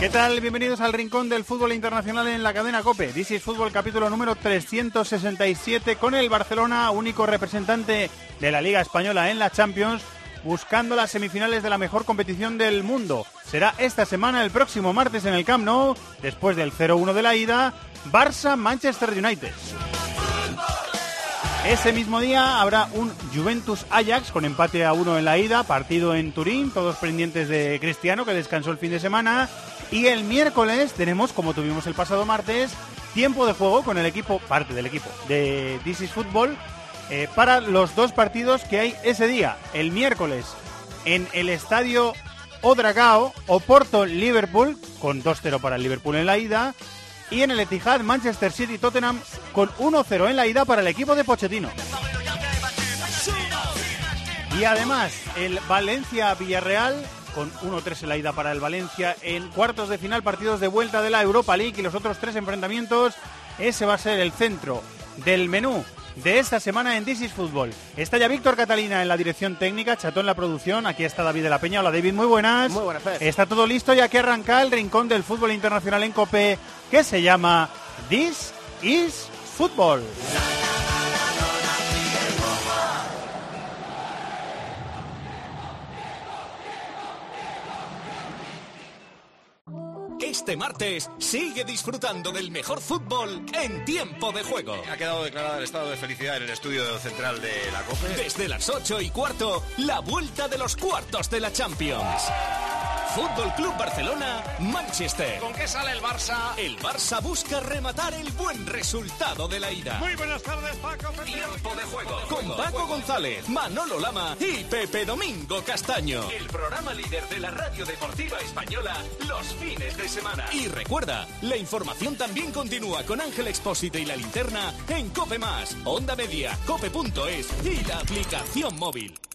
¿Qué tal? Bienvenidos al Rincón del Fútbol Internacional en la cadena COPE. This is Fútbol capítulo número 367 con el Barcelona, único representante de la Liga Española en la Champions, buscando las semifinales de la mejor competición del mundo. Será esta semana, el próximo martes en el Camp Nou, después del 0-1 de la ida, Barça-Manchester United. Ese mismo día habrá un Juventus-Ajax con empate a uno en la ida, partido en Turín, todos pendientes de Cristiano que descansó el fin de semana. Y el miércoles tenemos, como tuvimos el pasado martes, tiempo de juego con el equipo, parte del equipo de This is Football, eh, para los dos partidos que hay ese día. El miércoles en el estadio Odragao, Oporto-Liverpool, con 2-0 para el Liverpool en la ida. Y en el Etihad, Manchester City-Tottenham, con 1-0 en la ida para el equipo de Pochettino. Y además, el Valencia-Villarreal con 1-3 en la ida para el Valencia. En cuartos de final, partidos de vuelta de la Europa League y los otros tres enfrentamientos. Ese va a ser el centro del menú de esta semana en This is Fútbol. Está ya Víctor Catalina en la dirección técnica, Chato en la producción. Aquí está David de la Peña. Hola David, muy buenas. Muy buenas, Fer. Está todo listo ya que arranca el rincón del fútbol internacional en COPE que se llama This is Fútbol. Este martes sigue disfrutando del mejor fútbol en tiempo de juego. Ha quedado declarado el estado de felicidad en el estudio central de la COPE. Desde las 8 y cuarto, la vuelta de los cuartos de la Champions. Fútbol Club Barcelona, Manchester. ¿Con qué sale el Barça? El Barça busca rematar el buen resultado de la ida. Muy buenas tardes, Paco. Tiempo de juego con Paco González, Manolo Lama y Pepe Domingo Castaño. El programa líder de la radio deportiva española los fines de Y recuerda, la información también continúa con Ángel Expósito y la linterna en Cope Más, Onda Media, Cope.es y la aplicación móvil.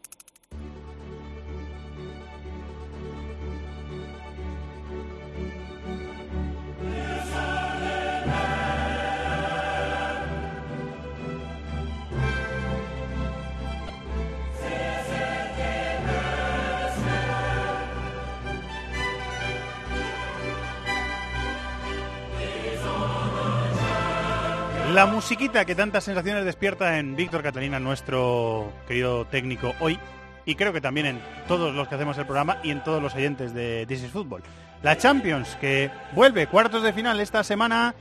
La musiquita que tantas sensaciones despierta en Víctor Catalina, nuestro querido técnico hoy, y creo que también en todos los que hacemos el programa y en todos los oyentes de This is Football. La Champions, que vuelve cuartos de final esta semana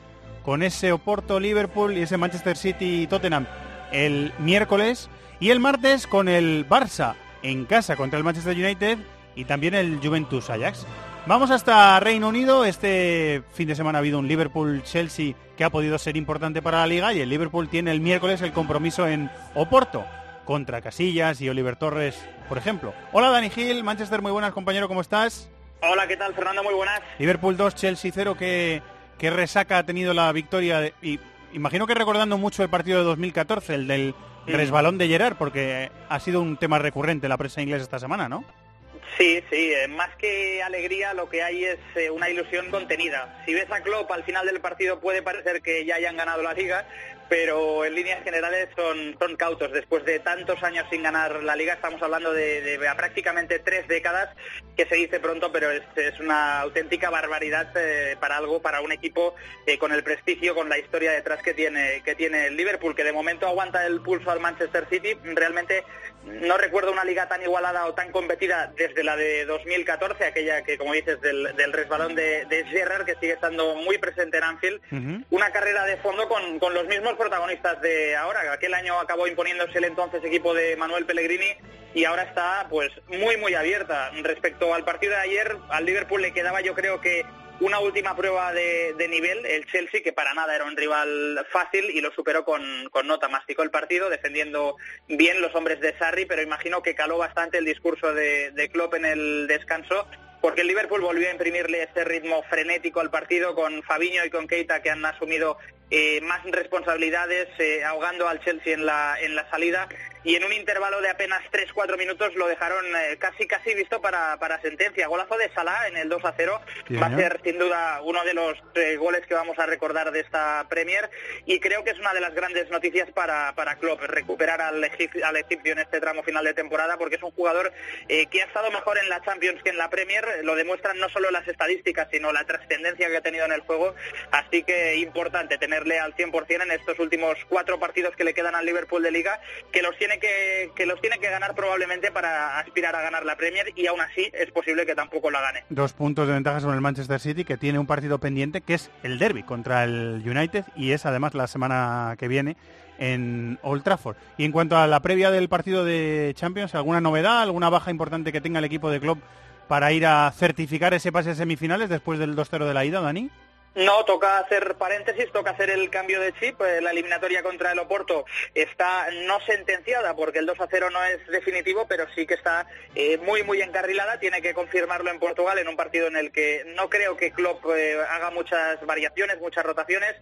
con ese Oporto Liverpool y ese Manchester City Tottenham el miércoles, y el martes con el Barça en casa contra el Manchester United y también el Juventus Ajax. Vamos hasta Reino Unido. Este fin de semana ha habido un Liverpool-Chelsea que ha podido ser importante para la liga y el Liverpool tiene el miércoles el compromiso en Oporto contra Casillas y Oliver Torres, por ejemplo. Hola Dani Gil, Manchester, muy buenas compañero, ¿cómo estás? Hola, ¿qué tal Fernando? Muy buenas. Liverpool 2, Chelsea 0, ¿qué, qué resaca ha tenido la victoria? de- y imagino que recordando mucho el partido de 2014, el del resbalón de Gerard, porque ha sido un tema recurrente en la prensa inglesa esta semana, ¿no? Sí, sí, eh, más que alegría lo que hay es eh, una ilusión contenida. Si ves a Klopp al final del partido puede parecer que ya hayan ganado la liga, pero en líneas generales son, son cautos. Después de tantos años sin ganar la liga, estamos hablando de, de prácticamente tres décadas, que se dice pronto, pero es, es una auténtica barbaridad eh, para algo, para un equipo eh, con el prestigio, con la historia detrás que tiene, que tiene el Liverpool, que de momento aguanta el pulso al Manchester City. Realmente no recuerdo una liga tan igualada o tan competida desde la de 2014, aquella que, como dices, del, del resbalón de, de Gerrard, que sigue estando muy presente en Anfield. Una carrera de fondo con, con los mismos protagonistas de ahora. Aquel año acabó imponiéndose el entonces equipo de Manuel Pellegrini y ahora está pues muy muy abierta. Respecto al partido de ayer, al Liverpool le quedaba yo creo que una última prueba de, nivel, el Chelsea, que para nada era un rival fácil y lo superó con, nota. Masticó el partido, defendiendo bien los hombres de Sarri, pero imagino que caló bastante el discurso de, de Klopp en el descanso porque el Liverpool volvió a imprimirle ese ritmo frenético al partido con Fabiño y con Keita que han asumido eh, más responsabilidades, eh, ahogando al Chelsea en la, en la salida y en un intervalo de apenas 3-4 minutos lo dejaron eh, casi casi visto para, para, sentencia. Golazo de Salah en el 2 0 va a ser sin duda uno de los goles que vamos a recordar de esta Premier y creo que es una de las grandes noticias para, para Klopp, recuperar al, al egipcio en este tramo final de temporada porque es un jugador que ha estado mejor en la Champions que en la Premier, lo demuestran no solo las estadísticas sino la trascendencia que ha tenido en el juego, así que importante tener al 100% en estos últimos cuatro partidos que le quedan al Liverpool de Liga, que los tiene que, que los tiene que ganar probablemente para aspirar a ganar la Premier y aún así es posible que tampoco la gane. Dos puntos de ventaja sobre el Manchester City, que tiene un partido pendiente que es el derby contra el United y es además la semana que viene en Old Trafford. Y en cuanto a la previa del partido de Champions, ¿alguna novedad, alguna baja importante que tenga el equipo de club para ir a certificar ese pase a semifinales después del 2-0 de la ida, Dani? No, toca hacer paréntesis, toca hacer el cambio de chip. Eh, la eliminatoria contra el Oporto está no sentenciada porque el 2 a 0 no es definitivo, pero sí que está eh, muy, muy encarrilada. Tiene que confirmarlo en Portugal en un partido en el que no creo que Klopp eh, haga muchas variaciones, muchas rotaciones.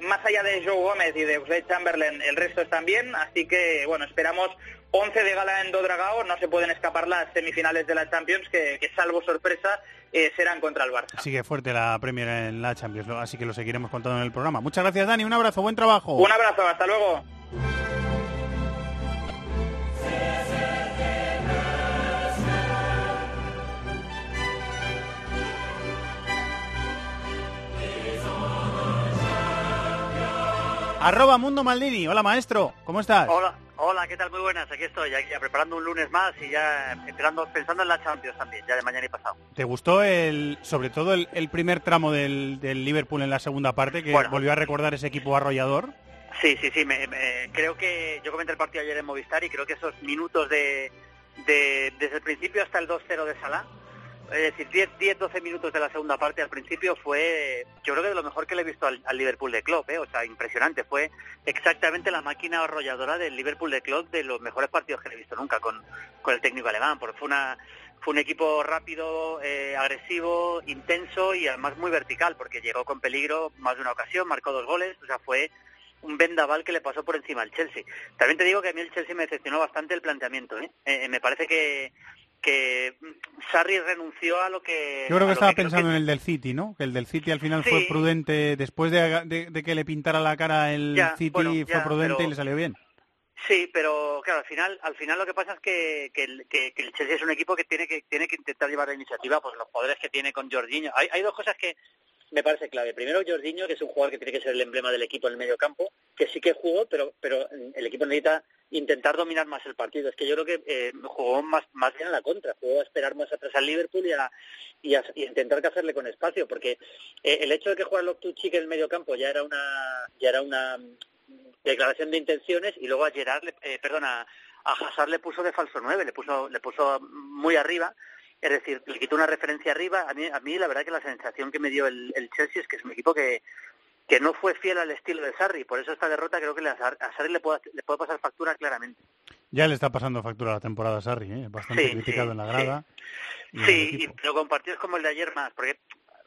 más allá de Joe Gómez y de José Chamberlain, el resto están bien. Así que, bueno, esperamos 11 de gala en Dodragao. No se pueden escapar las semifinales de la Champions, que salvo sorpresa eh, serán contra el Barça. Sigue fuerte la Premier en la Champions, así que lo seguiremos contando en el programa. Muchas gracias, Dani. Un abrazo, buen trabajo. Un abrazo, hasta luego. Arroba Mundo Maldini. Hola, maestro. ¿Cómo estás? Hola. Hola, ¿qué tal? Muy buenas, aquí estoy, ya, preparando un lunes más y ya esperando, pensando en la Champions también, ya de mañana y pasado. ¿Te gustó el, sobre todo el, primer tramo del, Liverpool en la segunda parte, que volvió a recordar ese equipo arrollador? Sí, sí, sí, creo que yo comenté el partido ayer en Movistar y creo que esos minutos de, de desde el principio hasta el 2-0 de Salah es decir, 10-12 minutos de la segunda parte al principio fue, yo creo que de lo mejor que le he visto al, Liverpool de Klopp, ¿eh? o sea, impresionante. Fue exactamente la máquina arrolladora del Liverpool de Klopp de los mejores partidos que he visto nunca con, con el técnico alemán, porque fue una fue un equipo rápido, eh, agresivo, intenso y además muy vertical, porque llegó con peligro más de una ocasión, marcó dos goles, o sea, fue un vendaval que le pasó por encima al Chelsea. También te digo que a mí el Chelsea me decepcionó bastante el planteamiento. ¿eh? eh me parece que que Sarri renunció a lo que... Yo creo que estaba pensando en el del City, ¿no? Que el del City al final fue prudente, después de, que le pintara la cara el City fue prudente y le salió bien. Sí, pero claro, al final, al final lo que pasa es que, que, el Chelsea es un equipo que tiene que tiene que intentar llevar la iniciativa, pues los poderes que tiene con Jorginho. Hay, hay dos cosas que me parece clave. Primero, Jorginho, que es un jugador que tiene que ser el emblema del equipo en el medio campo, que sí que jugó, pero, pero el equipo necesita intentar dominar más el partido. Es que yo creo que eh, jugó más, más bien a la contra, jugó a esperar más atrás al Liverpool y a, y a, intentar hacerle con espacio, porque eh, el hecho de que jugara Loftus en el medio campo ya era una, ya era una declaración de intenciones y luego a Gerard, eh, a Hazard le puso de falso 9, le puso, le puso muy arriba, es decir, le quitó una referencia arriba. A mí, a mí la verdad que la sensación que me dio el, el Chelsea es que es un equipo que, que no fue fiel al estilo de Sarri. Por eso esta derrota creo que a Sarri le puede, le puede pasar factura claramente. Ya le está pasando factura la temporada a Sarri, ¿eh? bastante criticado en la grada. Sí, pero con partidos como el de ayer más, porque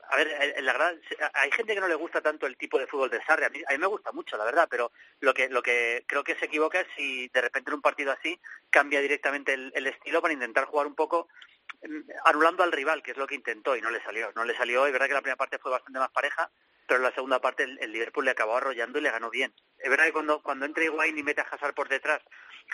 a ver, en la grada, hay gente que no le gusta tanto el tipo de fútbol de Sarri, a mí, a mí, me gusta mucho, la verdad, pero lo que, lo que creo que se equivoca es si de repente en un partido así cambia directamente el, el estilo para intentar jugar un poco anulando al rival, que es lo que intentó y no le salió. No le salió, es verdad que la primera parte fue bastante más pareja, pero en la segunda parte el, Liverpool le acabó arrollando y le ganó bien. Es verdad que cuando, cuando entra Higuaín y mete a Hazard por detrás,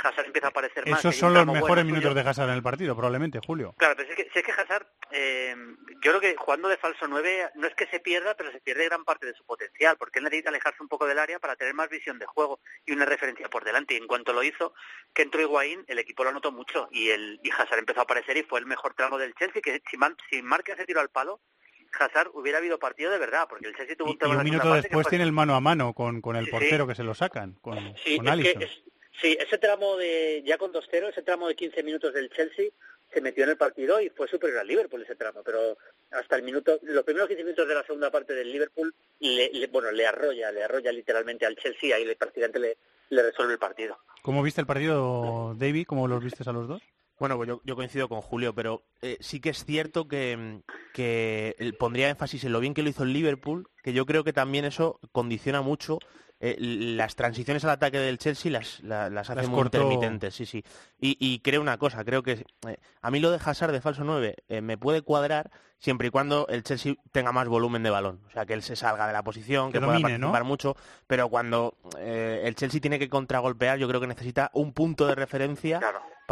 Hazard empieza a aparecer más. Esos son los mejores minutos de Hazard en el partido, probablemente, Julio. Claro, pero si es que, si es que Hazard, eh, yo creo que jugando de falso 9 no es que se pierda, pero se pierde gran parte de su potencial, porque él necesita alejarse un poco del área para tener más visión de juego y una referencia por delante. Y en cuanto lo hizo, que entró Higuaín, el equipo lo notó mucho y, el, y Hazard empezó a aparecer y fue el mejor tramo del Chelsea, que si, si marca ese tiro al palo, Hazard hubiera habido partido de verdad, porque el Chelsea tuvo un y, un minuto después tiene el mano a mano con, con el portero que se lo sacan, con, sí, con. Es Sí, ese tramo de, ya con 2-0, ese tramo de 15 minutos del Chelsea se metió en el partido y fue superior al Liverpool ese tramo, pero hasta el minuto, los primeros 15 minutos de la segunda parte del Liverpool, le, bueno, le arrolla, le arrolla literalmente al Chelsea y ahí le, prácticamente le, le resuelve el partido. ¿Cómo viste el partido, David? ¿Cómo los viste a los dos? Bueno, pues yo, coincido con Julio, pero eh, sí que es cierto que, que pondría énfasis en lo bien que lo hizo el Liverpool, que yo creo que también eso condiciona mucho eh, las transiciones al ataque del Chelsea las, las, hace muy intermitentes, sí, sí. Y, creo una cosa, creo que eh, a mí lo de Hazard de falso 9 eh, me puede cuadrar siempre y cuando el Chelsea tenga más volumen de balón. O sea, que él se salga de la posición, que, pueda participar mucho, pero cuando el Chelsea tiene que contragolpear, yo creo que necesita un punto de referencia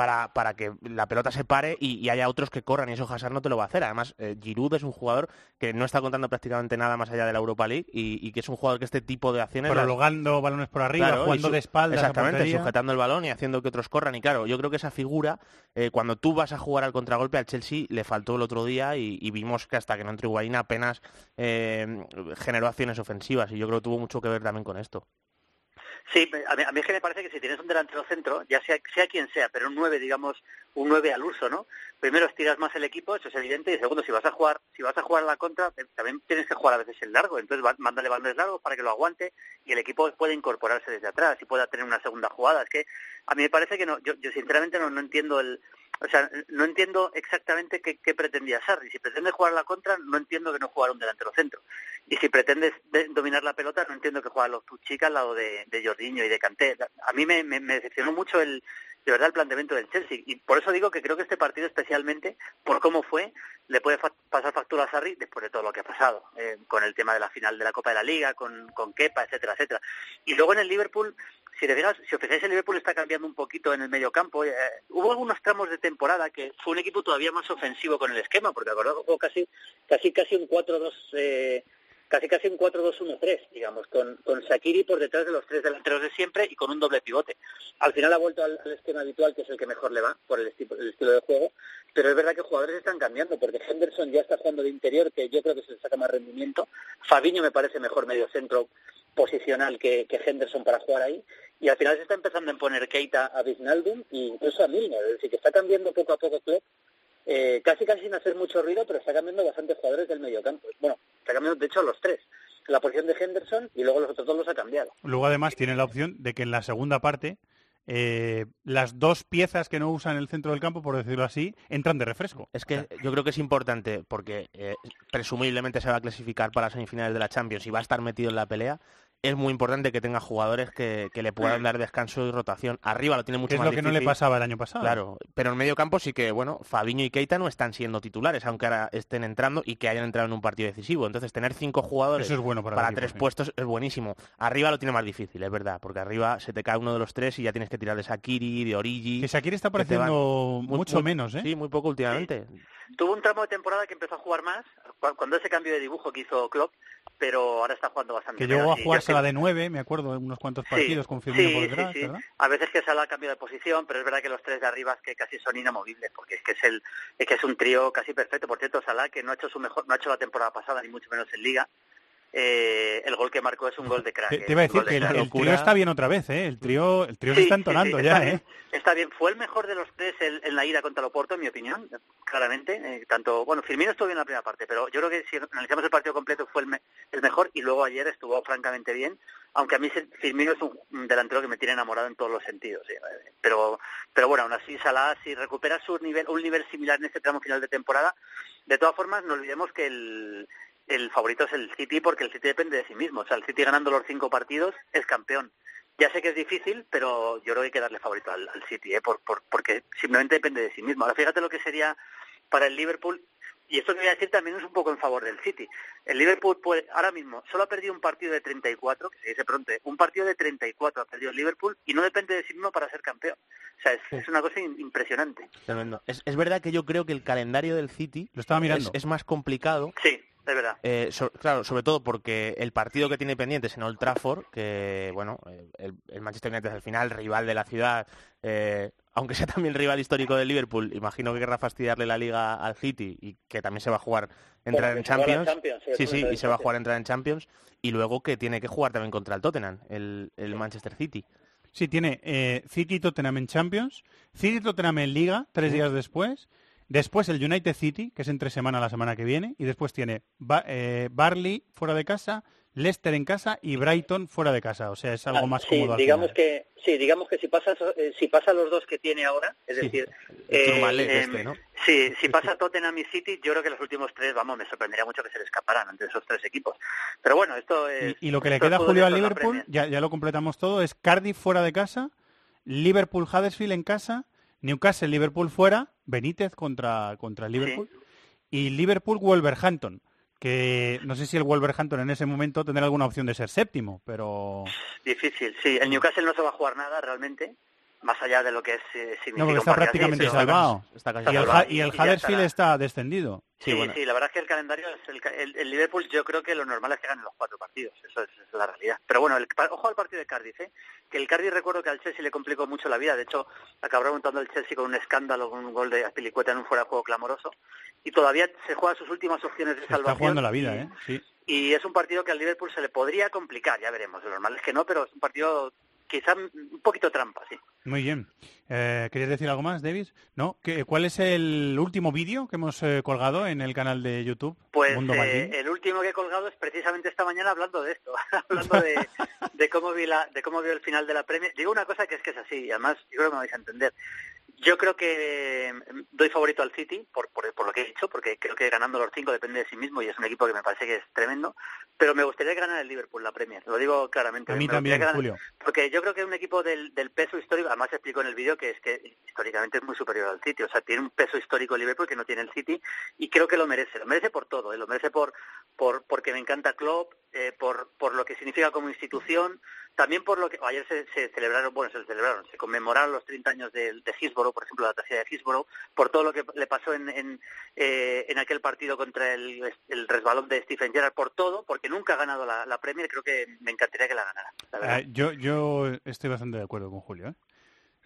para, para que la pelota se pare y, haya otros que corran y eso Hazard no te lo va a hacer. Además, eh, Giroud es un jugador que no está contando prácticamente nada más allá de la Europa League y, que es un jugador que este tipo de acciones... Prolongando balones por arriba, jugando de espaldas. Exactamente, sujetando el balón y haciendo que otros corran. Y claro, yo creo que esa figura, eh, cuando tú vas a jugar al contragolpe al Chelsea, le faltó el otro día y, vimos que hasta que no entró Higuaín apenas eh, generó acciones ofensivas y yo creo que tuvo mucho que ver también con esto. Sí, a mí, es que me parece que si tienes un delantero centro, ya sea, sea quien sea, pero un 9, digamos, un 9 al uso, ¿no? Primero estiras más el equipo, eso es evidente, y segundo, si vas a jugar, si vas a jugar a la contra, también tienes que jugar a veces el largo, entonces mándale balones largos para que lo aguante y el equipo puede incorporarse desde atrás y pueda tener una segunda jugada. Es que a mí me parece que no, yo, yo sinceramente no, no entiendo el, o sea, no entiendo exactamente qué, pretendía Sarri. Si pretende jugar a la contra, no entiendo que no jugara un delantero centro. Y si pretende dominar la pelota, no entiendo que juegue los Tuchica al lado de, Jordiño y de Canté. A mí me, decepcionó mucho el, de verdad el planteamiento del Chelsea. Y por eso digo que creo que este partido especialmente, por cómo fue, le puede pasar factura a Sarri después de todo lo que ha pasado, eh, con el tema de la final de la Copa de la Liga, con, con Kepa, etcétera, etcétera. Y luego en el Liverpool, si de si os fijáis, el Liverpool está cambiando un poquito en el medio campo. Eh, hubo algunos tramos de temporada que fue un equipo todavía más ofensivo con el esquema, porque acordado jugó casi, casi, casi un 4-2, eh, casi casi un 4-2-1-3, digamos, con, con Shakiri por detrás de los tres delanteros de siempre y con un doble pivote. Al final ha vuelto al, esquema habitual, que es el que mejor le va, por el, estilo de juego, pero es verdad que jugadores están cambiando, porque Henderson ya está jugando de interior, que yo creo que se saca más rendimiento. Fabiño me parece mejor medio centro posicional que, Henderson para jugar ahí. Y al final se está empezando a imponer Keita a Wijnaldum e incluso a Milner. Es decir, que está cambiando poco a poco Klopp, eh, casi casi sin hacer mucho ruido, pero está cambiando bastantes jugadores del mediocampo. Bueno, está cambiando de hecho los tres. La posición de Henderson y luego los otros dos los ha cambiado. Luego además tiene la opción de que en la segunda parte eh, las dos piezas que no usan el centro del campo, por decirlo así, entran de refresco. Es que yo creo que es importante porque eh, presumiblemente se va a clasificar para las semifinales de la Champions y va a estar metido en la pelea es muy importante que tenga jugadores que, le puedan dar descanso y rotación. Arriba lo tiene mucho más Es lo que no le pasaba el año pasado. Claro, pero en medio campo sí que, bueno, Fabiño y Keita no están siendo titulares, aunque ahora estén entrando y que hayan entrado en un partido decisivo. Entonces, tener cinco jugadores para, tres puestos es buenísimo. Arriba lo tiene más difícil, es verdad, porque arriba se te cae uno de los tres y ya tienes que tirar de Sakiri, de Origi. Que Sakiri está apareciendo mucho menos, ¿eh? Sí, muy poco últimamente. Tuvo un tramo de temporada que empezó a jugar más, cuando ese cambio de dibujo que hizo Klopp, pero ahora está jugando bastante. Que llegó a jugarse la de nueve, me acuerdo, unos cuantos partidos con Firmino por detrás, ¿verdad? A veces que sale ha cambio de posición, pero es verdad que los tres de arriba es que casi son inamovibles, porque es que es el es que es un trío casi perfecto. Por cierto, Salah que no ha hecho su mejor, no ha hecho la temporada pasada ni mucho menos en Liga, eh, el gol que marcó es un gol de crack. Te, iba a decir que el, trío está bien otra vez, ¿eh? El trío, el trío se está entonando ya, está ¿eh? Bien, está bien. Fue el mejor de los tres en, la ida contra Loporto, en mi opinión, claramente. Eh, tanto, bueno, Firmino estuvo bien en la primera parte, pero yo creo que si analizamos el partido completo fue el, mejor y luego ayer estuvo francamente bien. Aunque a mí Firmino es un delantero que me tiene enamorado en todos los sentidos. Pero, pero bueno, aún así Salah, si recupera su nivel, un nivel similar en este tramo final de temporada, de todas formas no olvidemos que el el favorito es el City porque el City depende de sí mismo. O sea, el City ganando los cinco partidos es campeón. Ya sé que es difícil, pero yo creo que hay que darle favorito al, City, ¿eh? por, porque simplemente depende de sí mismo. Ahora fíjate lo que sería para el Liverpool, y esto que voy a decir también es un poco en favor del City. El Liverpool puede, ahora mismo solo ha perdido un partido de 34, que se dice pronto, un partido de 34 ha perdido el Liverpool y no depende de sí mismo para ser campeón. O sea, es, una cosa impresionante. Tremendo. Es, verdad que yo creo que el calendario del City lo estaba mirando. Es, es más complicado. Sí es verdad. Eh, claro, sobre todo porque el partido que tiene pendiente es en Old Trafford, que, bueno, el, Manchester United es al final rival de la ciudad, eh, aunque sea también rival histórico del Liverpool, imagino que querrá fastidiarle la liga al City y que también se va a jugar entrar en Champions. sí, sí, y se va a jugar entrar en Champions. Y luego que tiene que jugar también contra el Tottenham, el, Manchester City. Sí, tiene eh, City Tottenham en Champions, City Tottenham en Liga, tres días después, después el United City, que es entre semana la semana que viene, y después tiene Ba- eh, Barley fuera de casa, Leicester en casa y Brighton fuera de casa. O sea, es algo Ah, más sí, cómodo digamos que sí, digamos que si pasa eh, si pasa los dos que tiene ahora, es Sí, decir, eh, em, este, ¿no? sí, si pasa Tottenham y City, yo creo que los últimos tres, vamos, me sorprendería mucho que se le escaparan entre esos tres equipos. Pero bueno, esto es Y, y lo que le queda a Julio al Liverpool, ya, ya lo completamos todo, es Cardiff fuera de casa, Liverpool Huddersfield en casa, Newcastle Liverpool fuera, Benítez contra, contra el Liverpool y Liverpool Wolverhampton, que no sé si el Wolverhampton en ese momento tendrá alguna opción de ser séptimo, pero Difícil, sí. El Newcastle no se va a jugar nada realmente, más allá de lo que es, eh, significa no porque un está prácticamente pero- salvado. Está casi Y el, salvado. Y el Y ya Huddersfield está descendido. Sí, bueno. sí, la verdad es que el calendario es el, ca- el- el Liverpool yo creo que lo normal es que ganen los cuatro partidos, eso es, es la realidad. Pero bueno, el, ojo al partido de Cardiff, ¿eh? que el Cardiff recuerdo que al Chelsea le complicó mucho la vida, de hecho acabó remontando el Chelsea con un escándalo, con un gol de Aspilicueta en un fuera de juego clamoroso y todavía se juega sus últimas opciones de Se está salvación. jugando la vida, y- ¿eh? Sí. Y es un partido que al Liverpool se le podría complicar, ya veremos, lo normal es que no, pero es un partido quizá un poquito trampa, sí. Muy bien. Eh, ¿Querías decir algo más, Davis? ¿No? ¿Qué- ¿Cuál es el último vídeo que hemos eh, colgado en el canal de YouTube? Pues Mundo eh, el último que he colgado es precisamente esta mañana hablando de esto, hablando de, de cómo vi la, de cómo vio el final de la Premier. Digo una cosa que es que es así, y además yo creo que me vais a entender. Yo creo que mm, doy favorito al City por, por, por lo que he dicho, porque creo que ganando los cinco depende de sí mismo y es un equipo que me parece que es tremendo. Pero me gustaría que ganara el Liverpool la Premier, lo digo claramente. A mí también, Julio. Porque yo creo que es un equipo del, del peso histórico, además explico en el vídeo que es que históricamente es muy superior al City, o sea, tiene un peso histórico Liverpool que no tiene el City y creo que lo merece, lo merece por todo, ¿eh? lo merece por, por porque me encanta Klopp, eh, por, por lo que significa como institución, también por lo que ayer se, se celebraron, bueno, se celebraron, se conmemoraron los 30 años de, de Hillsborough, por ejemplo, la tragedia de Hillsborough, por todo lo que le pasó en, en, eh, en aquel partido contra el, el resbalón de Stephen Gerrard, por todo, porque nunca ha ganado la, la Premier, creo que me encantaría que la ganara. Eh, yo, yo estoy bastante de acuerdo con Julio. ¿eh?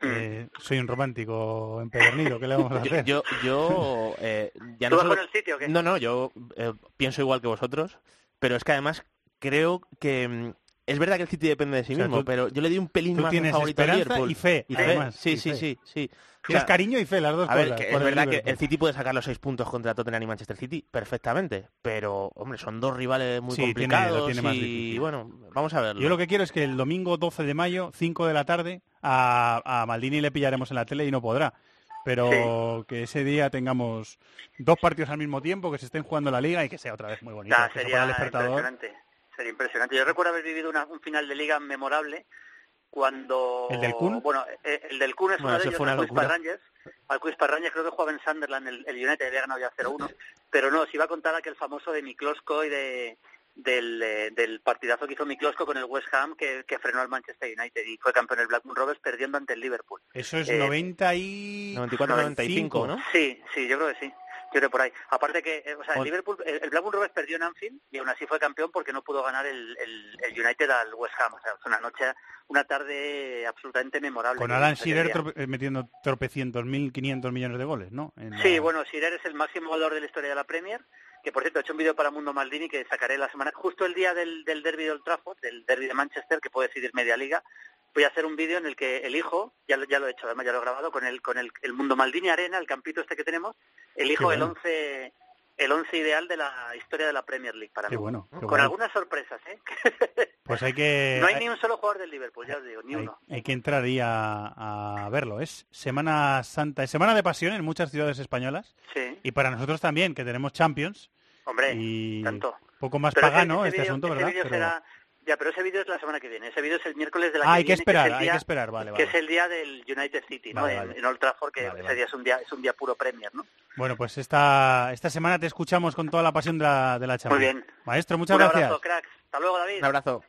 Eh, soy un romántico empedernido, ¿qué le vamos a Yo, hacer? yo, yo, eh, ya ¿Tú no vas solo- con el sitio o qué? No, no, yo eh, pienso igual que vosotros, pero es que además creo que mm, es verdad que el City depende de sí O sea, mismo, tú- pero yo le di un pelín tú más tienes favorito esperanza Liverpool. y fe, Y además, sí, y sí, fe. sí, sí. O Tienes sea, cariño y fe, las dos a ver, cosas. que es verdad que el City puede sacar los seis puntos contra Tottenham y Manchester City perfectamente, pero, hombre, son dos rivales muy Sí, complicados tiene y, bueno, vamos a verlo. Yo lo que quiero es que el domingo 12 de mayo, 5 de la tarde, a, a Maldini le pillaremos en la tele y no podrá. Pero que ese día tengamos dos partidos al mismo tiempo, que se estén jugando la liga y que sea otra vez muy bonito. Que sería ponga el despertador. Sería impresionante. Yo recuerdo haber vivido una- un final de liga memorable cuando... ¿El del Kun? Bueno, eh, el del Kun es Bueno, uno de ellos, fue una. Park Rangers. Al Park Rangers creo que jugaba en Sunderland, el, el United había ganado ya 0-1. Pero no, se iba a contar aquel famoso de Miklosko y de del, eh, del partidazo que hizo Miklosko con el West Ham que, que frenó al Manchester United y fue campeón el Blackburn Rovers perdiendo ante el Liverpool. Eso es Eh, 90 y... 94-95, ¿no? Sí, sí, yo creo que sí. Yo creo por ahí. Aparte que, eh, o sea, el Liverpool, el, el Blackburn Rovers perdió en Anfield y aún así fue campeón porque no pudo ganar el, el, el United al West Ham. O sea, fue una noche, una tarde absolutamente memorable. Con Alan Shearer trope- eh, metiendo tropecientos mil, 500 millones de goles, ¿no? En Sí, la- bueno, Shearer es el máximo goleador de la historia de la Premier, que por cierto he hecho un vídeo para Mundo Maldini que sacaré la semana, justo el día del, del derby de Old Trafford, del derby de Manchester, que puede decidir media liga, voy a hacer un vídeo en el que elijo, ya lo, ya lo he hecho, además ya lo he grabado, con el, con el, el Mundo Maldini Arena, el campito este que tenemos, elijo el bueno. once el once ideal de la historia de la Premier League para Qué mí. bueno, qué Con bueno. algunas sorpresas, ¿eh? Pues hay que... no hay hay- ni un solo jugador del Liverpool, ya os digo, ni Hay, uno. hay que entrar ahí a, a verlo. Es Semana Santa, es Semana de Pasión en muchas ciudades españolas Sí, y para nosotros también, que tenemos Champions hombre, y tanto. poco más Pero pagano ese este asunto, ¿verdad? Pero- será- Ya, pero ese vídeo es la semana que viene. Ese vídeo es el miércoles de la Ah, que hay que viene, esperar, es el hay que esperar, vale, que vale. es el día del United City, ¿no? Vale, En- vale. En, Old Trafford, que Vale, ese vale. día es un día es un día puro Premier, ¿no? Bueno, pues esta, esta semana te escuchamos con toda la pasión de la, de la Champions. Muy bien. Maestro, muchas un gracias. abrazo, cracks. Hasta luego, David. Un abrazo.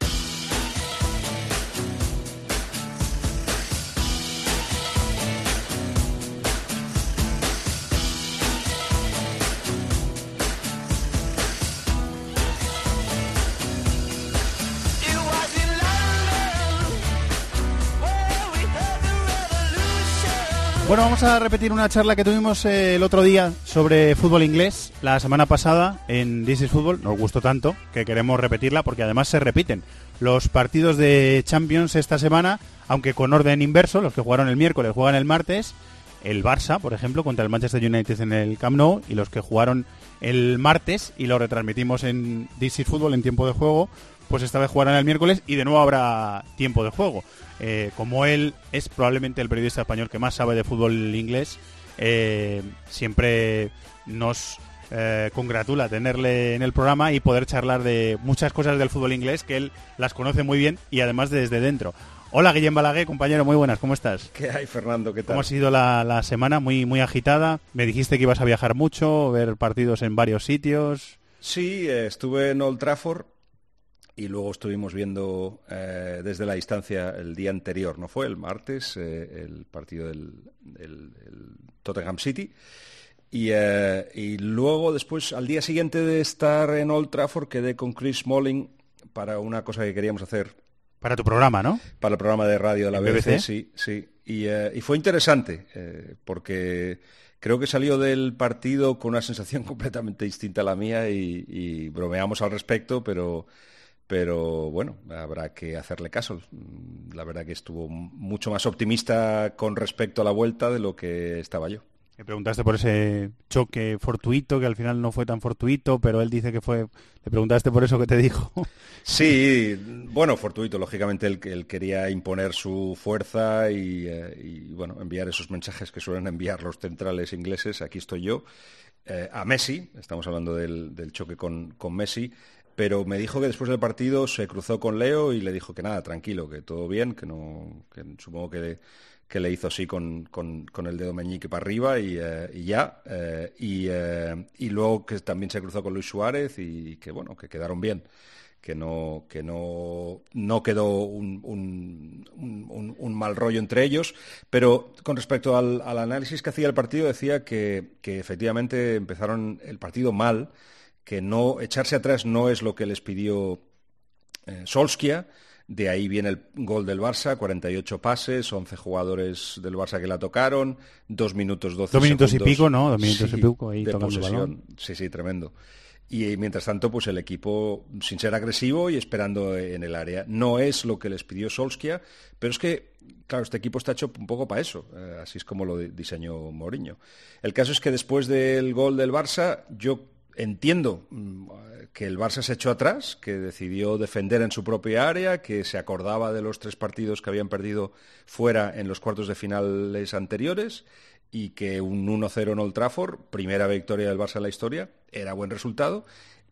Bueno, vamos a repetir una charla que tuvimos eh, el otro día sobre fútbol inglés, la semana pasada en This is Football. Nos gustó tanto que queremos repetirla porque además se repiten los partidos de Champions esta semana, aunque con orden inverso, los que jugaron el miércoles juegan el martes, el Barça, por ejemplo, contra el Manchester United en el Camp Nou, y los que jugaron el martes y lo retransmitimos en DC Fútbol en tiempo de juego, pues esta vez jugarán el miércoles y de nuevo habrá tiempo de juego. Eh, como él es probablemente el periodista español que más sabe de fútbol inglés, eh, siempre nos eh, congratula tenerle en el programa y poder charlar de muchas cosas del fútbol inglés que él las conoce muy bien y además desde dentro. Hola Guillem Balaguer, compañero, muy buenas, ¿cómo estás? ¿Qué hay, Fernando? ¿Qué tal? ¿Cómo ha sido la, la semana? Muy, muy agitada. Me dijiste que ibas a viajar mucho, ver partidos en varios sitios. Sí, estuve en Old Trafford y luego estuvimos viendo eh, desde la distancia el día anterior, ¿no fue? El martes, eh, el partido del, del- del Tottenham City. Y, eh, y luego, después, al día siguiente de estar en Old Trafford, quedé con Chris Smalling para una cosa que queríamos hacer Para tu programa, ¿no? para el programa de radio de la ¿En BBC, BBC? sí, sí. Y, y fue interesante, porque creo que salió del partido con una sensación completamente distinta a la mía y, y bromeamos al respecto, pero, pero bueno, habrá que hacerle caso. Mm, La verdad que estuvo mucho más optimista con respecto a la vuelta de lo que estaba yo. Me preguntaste por ese choque fortuito, que al final no fue tan fortuito, pero él dice que fue... Le preguntaste por eso que te dijo. Sí, bueno, fortuito, lógicamente él, él quería imponer su fuerza y, eh, y, bueno, enviar esos mensajes que suelen enviar los centrales ingleses, aquí estoy yo, eh, a Messi, estamos hablando del, del choque con, con Messi, pero me dijo que después del partido se cruzó con Leo y le dijo que nada, tranquilo, que todo bien, que no, supongo que, que le hizo así con, con- el dedo meñique para arriba y, eh, ya, eh, y, eh, y luego que también se cruzó con Luis Suárez y que bueno, que quedaron bien que no, que no, no quedó un- un- un mal rollo entre ellos, pero con respecto al, al análisis que hacía el partido decía que, que efectivamente empezaron el partido mal, que no echarse atrás no es lo que les pidió eh, Solskjaer, de ahí viene el gol del Barça, 48 pases, 11 jugadores del Barça que la tocaron, 2 minutos 12 Dos minutos y pico, ¿no? Dos minutos y pico ahí de el posesión. balón. Sí, sí, tremendo. Y eh, mientras tanto, pues el equipo, sin ser agresivo y esperando en el área. No es lo que les pidió Solskjaer, pero es que, claro, este equipo está hecho un poco para eso. eh, así es como lo di- diseñó Mourinho. El caso es que después del gol del Barça, yo entiendo mm, que el Barça se echó atrás, que decidió defender en su propia área, que se acordaba de los tres partidos que habían perdido fuera en los cuartos de finales anteriores y que un 1-0 en Old Trafford, primera victoria del Barça en la historia, era buen resultado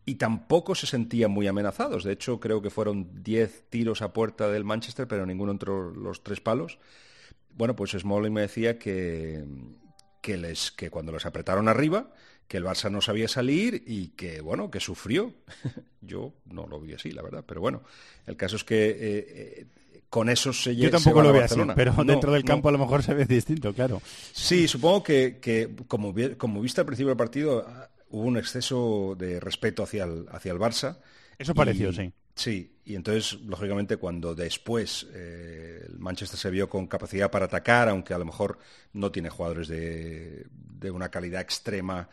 y tampoco se sentían muy amenazados. De hecho, creo que fueron 10 tiros a puerta del Manchester, pero ninguno entró los tres palos. Bueno, pues Smalling me decía que, que cuando los apretaron arriba, que el Barça no sabía salir y que, bueno, que sufrió. Yo no lo vi así, la verdad, pero bueno, el caso es que eh, eh, con eso se Yo lle- tampoco lo veo así, pero No, dentro del no. campo a lo mejor se ve distinto, claro. Sí, supongo que, que como, como viste al principio del partido, ah, hubo un exceso de respeto hacia el, hacia el Barça. Eso Y- pareció, sí. Sí, y entonces, lógicamente, cuando después eh, el Manchester se vio con capacidad para atacar, aunque a lo mejor no tiene jugadores de, de una calidad extrema,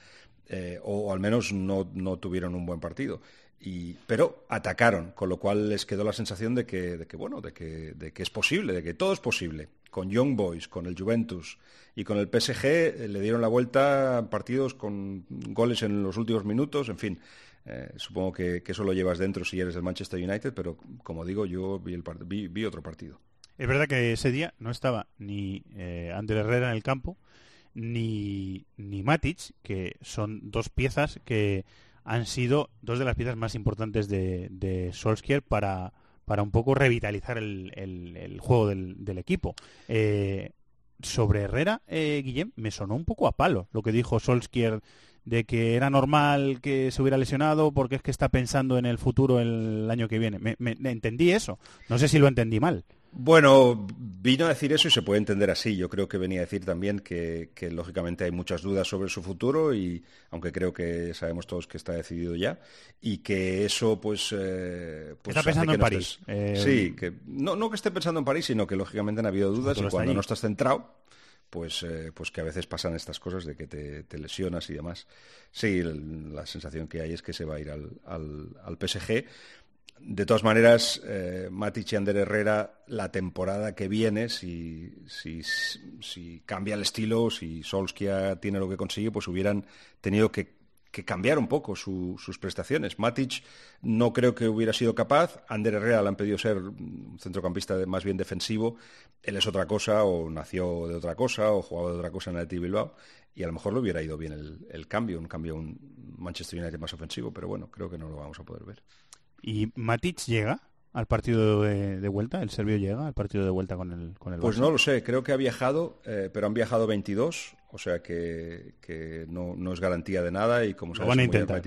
eh, o, al menos no, no tuvieron un buen partido. Y, pero atacaron, con lo cual les quedó la sensación de que, de que bueno, de que, de que es posible, de que todo es posible. Con Young Boys, con el Juventus y con el PSG eh, le dieron la vuelta partidos con goles en los últimos minutos, en fin. Eh, supongo que, eso lo llevas dentro si eres del Manchester United, pero como digo, yo vi, el vi otro partido. Es verdad que ese día no estaba ni eh, Ander Herrera en el campo, ni, ni Matic, que son dos piezas que han sido dos de las piezas más importantes de, de para, para un poco revitalizar el, el- juego del, del equipo. Eh, sobre Herrera, eh, Guillem, me sonó un poco a palo lo que dijo Solskjaer de que era normal que se hubiera lesionado porque es que está pensando en el futuro el año que viene. Me, me- entendí eso. No sé si lo entendí mal. Bueno, vino a decir eso y se puede entender así. Yo creo que venía a decir también que, que, lógicamente hay muchas dudas sobre su futuro y aunque creo que sabemos todos que está decidido ya y que eso pues, eh, pues Está pensando en no París. estés- Eh, sí, que no, no que esté pensando en París, sino que lógicamente han habido dudas y cuando no estás centrado pues, eh, pues que a veces pasan estas cosas de que te, te lesionas y demás. Sí, la sensación que hay es que se va a ir al, al- PSG. De todas maneras, eh, Matic y Herrera, la temporada que viene, si, si, si cambia el estilo, si Solskjaer tiene lo que consigue, pues hubieran tenido que que cambiar un poco sus prestaciones. Matic no creo que hubiera sido capaz. Ander Herrera le han pedido ser un centrocampista más bien defensivo. Él es otra cosa, o nació de otra cosa, o jugaba de otra cosa en el Bilbao. Y a lo mejor le hubiera ido bien el, cambio, un cambio, un Manchester United más ofensivo. Pero bueno, creo que no lo vamos a poder ver. ¿Y Matic llega? Al partido de, vuelta? ¿El serbio llega al partido de vuelta con el con el Pues no lo sé, creo que ha viajado, eh, pero han viajado 22, o sea que, no, es garantía de nada y como lo van a intentar,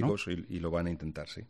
y, lo van a intentar, sí.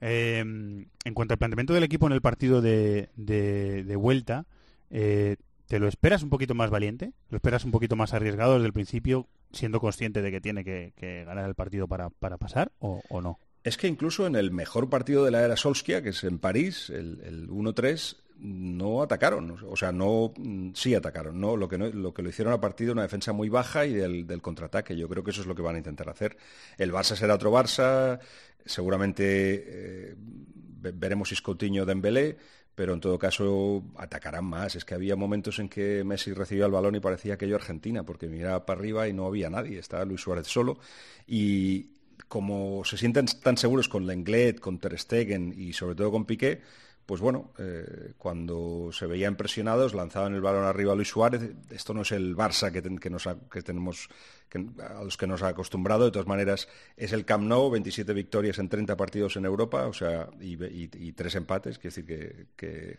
Em, en cuanto al planteamiento del equipo en el partido de, de, vuelta, eh, ¿te lo esperas un poquito más valiente? ¿Lo esperas un poquito más arriesgado desde el principio, siendo consciente de que tiene que, ganar el partido para, pasar o no? Es que incluso en el mejor partido de la era Solskjaer, que es en París, el, 1-3, no atacaron, o sea, no, sí atacaron, no, lo que lo hicieron a partir de una defensa muy baja y del, contraataque. Yo creo que eso es lo que van a intentar hacer. El Barça será otro Barça, seguramente eh, veremos Iscoutinho Dembélé, pero en todo caso atacarán más. Es que había momentos en que Messi recibía el balón y parecía aquello Argentina, porque miraba para arriba y no había nadie, estaba Luis Suárez solo y, como se sienten tan seguros con Lenglet, con Ter Stegen y sobre todo con Piqué, pues bueno, eh, cuando se veían presionados, lanzaban el balón arriba a Luis Suárez. Esto no es el Barça que, tenemos, a los que nos ha acostumbrado. De todas maneras, es el Camp Nou, 27 victorias en 30 partidos en Europa, o sea, y, tres empates. Quiere decir que,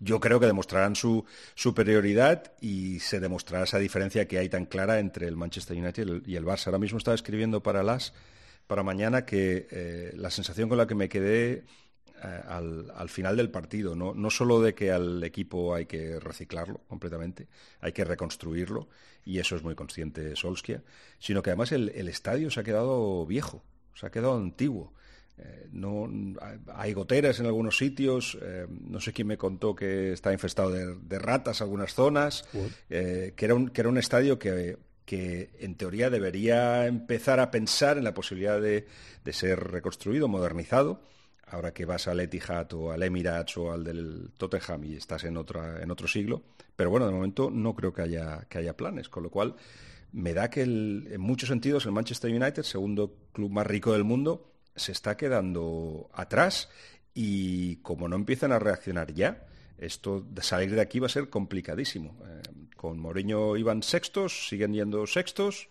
yo creo que demostrarán su superioridad y se demostrará esa diferencia que hay tan clara entre el Manchester United y el, Barça. Ahora mismo estaba escribiendo para las para mañana que eh, la sensación con la que me quedé eh, al, final del partido, ¿no? no solo de que al equipo hay que reciclarlo completamente, hay que reconstruirlo, y eso es muy consciente Solskjaer, sino que además el, estadio se ha quedado viejo, se ha quedado antiguo. Eh, no, hay goteras en algunos sitios, no sé quién me contó que está infestado de, de ratas algunas zonas, que, era un, que era un estadio que que en teoría debería empezar a pensar en la posibilidad de, ser reconstruido, modernizado. Ahora que vas al Etihad o al Emirates o al del Tottenham y estás en, otra, en otro siglo. Pero bueno, de momento no creo que haya, que haya planes, con lo cual me da que en muchos sentidos el Manchester United, segundo club más rico del mundo, se está quedando atrás y como no empiezan a reaccionar ya, esto de salir de aquí va a ser complicadísimo. Eh, con Mourinho iban sextos, siguen yendo sextos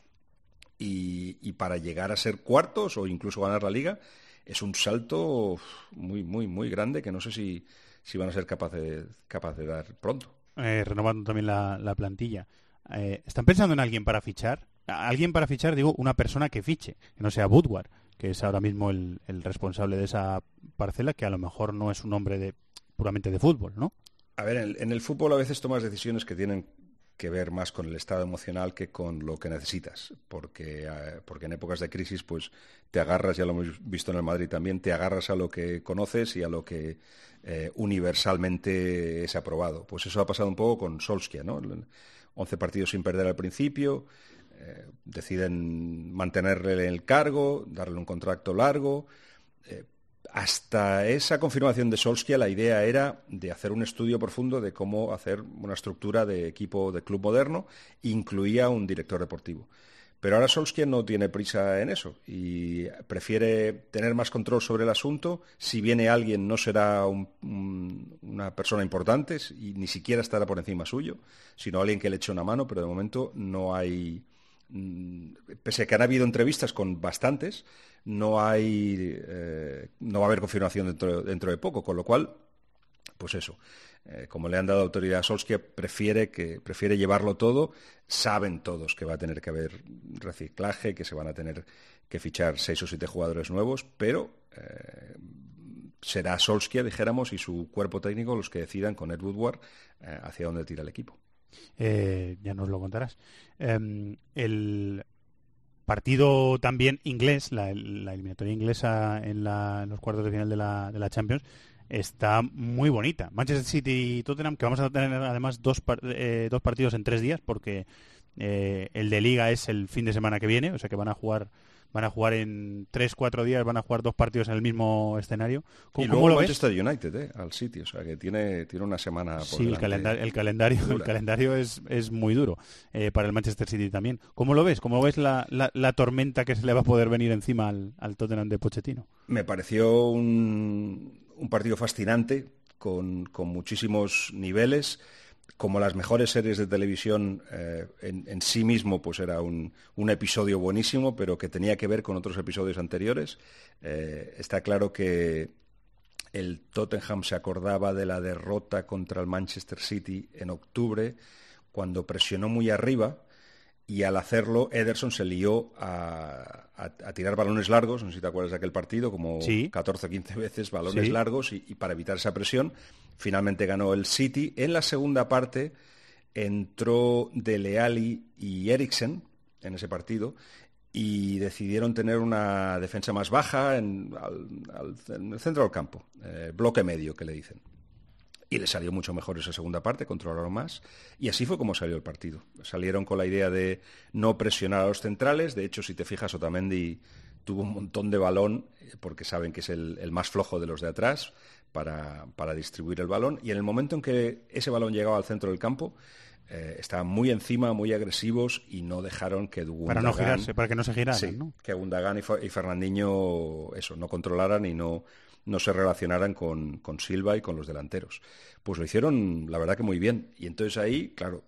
y, para llegar a ser cuartos o incluso ganar la liga es un salto muy, muy, muy grande que no sé si, si van a ser capaces de, capaz de dar pronto. Eh, renovando también la, plantilla. Eh, ¿Están pensando en alguien para fichar? Alguien para fichar, digo, una persona que fiche, que no sea Woodward, que es ahora mismo el, el responsable de esa parcela, que a lo mejor no es un hombre de puramente de fútbol, ¿no? A ver, en el, fútbol a veces tomas decisiones que tienen que ver más con el estado emocional que con lo que necesitas, porque, eh, porque en épocas de crisis pues te agarras, ya lo hemos visto en el Madrid también, te agarras a lo que conoces y a lo que eh, universalmente es aprobado. Pues eso ha pasado un poco con Solskjaer, ¿no? 11 partidos sin perder al principio, eh, deciden mantenerle en el cargo, darle un contrato largo, hasta esa confirmación de Solskjaer, la idea era de hacer un estudio profundo de cómo hacer una estructura de equipo de club moderno, incluía un director deportivo. Pero ahora Solskjaer no tiene prisa en eso y prefiere tener más control sobre el asunto. Si viene alguien, no será una persona importante y ni siquiera estará por encima suyo, sino alguien que le eche una mano, pero de momento no hay. Mm, pese a que han habido entrevistas con bastantes, no hay eh, no va a haber confirmación dentro, dentro de poco, con lo cual, pues eso. Eh, como le han dado autoridad a Solskjaer, prefiere, que, prefiere llevarlo todo. Saben todos que va a tener que haber reciclaje, que se van a tener que fichar seis o siete jugadores nuevos, pero eh, será Solskjaer, dijéramos, y su cuerpo técnico los que decidan con Ed Woodward hacia dónde tira el equipo. Ya nos lo contarás. Em, el, partido también inglés, la, eliminatoria inglesa en, los cuartos de final de la, Champions, está muy bonita. Manchester City y Tottenham, que vamos a tener además dos, eh, dos partidos en tres días, porque eh, el de liga es el fin de semana que viene, o sea que van a jugar van a jugar en 3-4 días, van a jugar dos partidos en el mismo escenario. y luego el Manchester United, ¿eh? al City, o sea que tiene, tiene una semana por Sí, el, calendario, el calendario, el calendario es, es muy duro eh, para el Manchester City también. ¿Cómo lo ves? ¿Cómo ves la, la, tormenta que se le va a poder venir encima al, al Tottenham de Pochettino? Me pareció un, un partido fascinante, con, con muchísimos niveles como las mejores series de televisión eh, en, sí mismo, pues era un, episodio buenísimo, pero que tenía que ver con otros episodios anteriores. Eh, está claro que el Tottenham se acordaba de la derrota contra el Manchester City en octubre, cuando presionó muy arriba y al hacerlo Ederson se lió a, tirar balones largos, no sé si te acuerdas de aquel partido, como 14 o 15 veces balones largos y, para evitar esa presión, finalmente ganó el City. En la segunda parte entró Dele Alli y Eriksen en ese partido y decidieron tener una defensa más baja en, el centro del campo, eh, bloque medio que le dicen y le salió mucho mejor esa segunda parte, controlaron más, y así fue como salió el partido. Salieron con la idea de no presionar a los centrales, de hecho, si te fijas, Otamendi tuvo un montón de balón, eh, porque saben que es el, más flojo de los de atrás, para, distribuir el balón, y en el momento en que ese balón llegaba al centro del campo, eh, estaban muy encima, muy agresivos y no dejaron que Para no girarse, para que no se giraran, que Gundogan y, y Fernandinho eso, no controlaran y no no se relacionaran con, Silva y con los delanteros. Pues lo hicieron, la verdad que muy bien. Y entonces ahí, claro,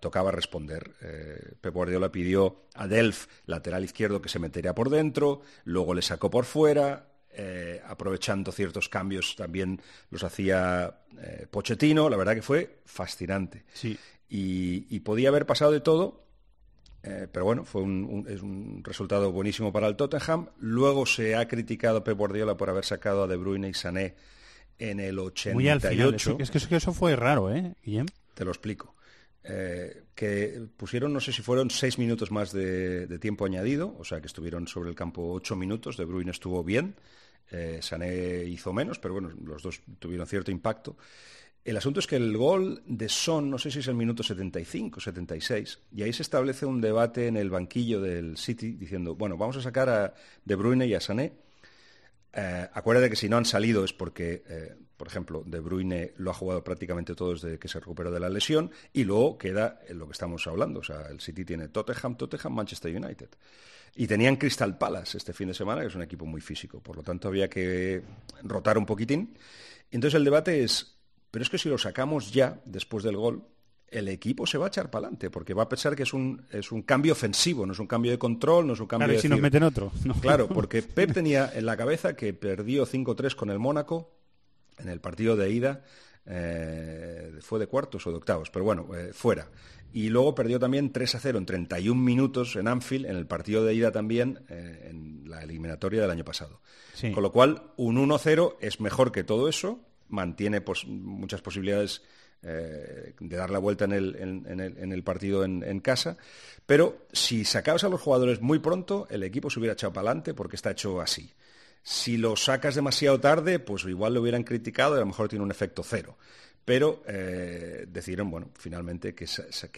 tocaba responder. Eh, Pep Guardiola pidió a Delf, lateral izquierdo, que se metería por dentro, luego le sacó por fuera, eh, aprovechando ciertos cambios también los hacía eh, Pochettino. La verdad que fue fascinante. Sí. y podía haber pasado de todo, eh, pero bueno, fue un, es un resultado buenísimo para el Tottenham. Luego se ha criticado a Pep Guardiola por haber sacado a De Bruyne y Sané en el 88. Muy al final, es que, eso fue raro, ¿eh, Guillem? Te lo explico. Eh, que pusieron, no sé si fueron seis minutos más de, tiempo añadido, o sea que estuvieron sobre el campo ocho minutos, De Bruyne estuvo bien, eh, Sané hizo menos, pero bueno, los dos tuvieron cierto impacto. El asunto es que el gol de Son, no sé si es el minuto 75, 76, y ahí se establece un debate en el banquillo del City diciendo, bueno, vamos a sacar a De Bruyne y a Sané. Eh, acuérdate que si no han salido es porque, eh, por ejemplo, De Bruyne lo ha jugado prácticamente todo desde que se recuperó de la lesión y luego queda lo que estamos hablando. O sea, el City tiene Tottenham, Tottenham, Manchester United. Y tenían Crystal Palace este fin de semana, que es un equipo muy físico. Por lo tanto, había que rotar un poquitín. Entonces el debate es, pero es que si lo sacamos ya, después del gol, el equipo se va a echar para adelante, porque va a pensar que es un, es un cambio ofensivo, no es un cambio de control, no es un cambio claro, de... si nos meten otro. Claro, porque Pep tenía en la cabeza que perdió 5-3 con el Mónaco en el partido de ida, eh, fue de cuartos o de octavos, pero bueno, eh, fuera. Y luego perdió también 3-0 en 31 minutos en Anfield, en el partido de ida también, eh, en la eliminatoria del año pasado. Con lo cual, un 1-0 es mejor que todo eso, mantiene muchas posibilidades eh, de dar la vuelta en el, partido en, casa. Pero si sacabas a los jugadores muy pronto, el equipo se hubiera echado para adelante porque está hecho así. Si lo sacas demasiado tarde, pues igual lo hubieran criticado y a lo mejor tiene un efecto cero. Pero eh, decidieron, bueno, finalmente que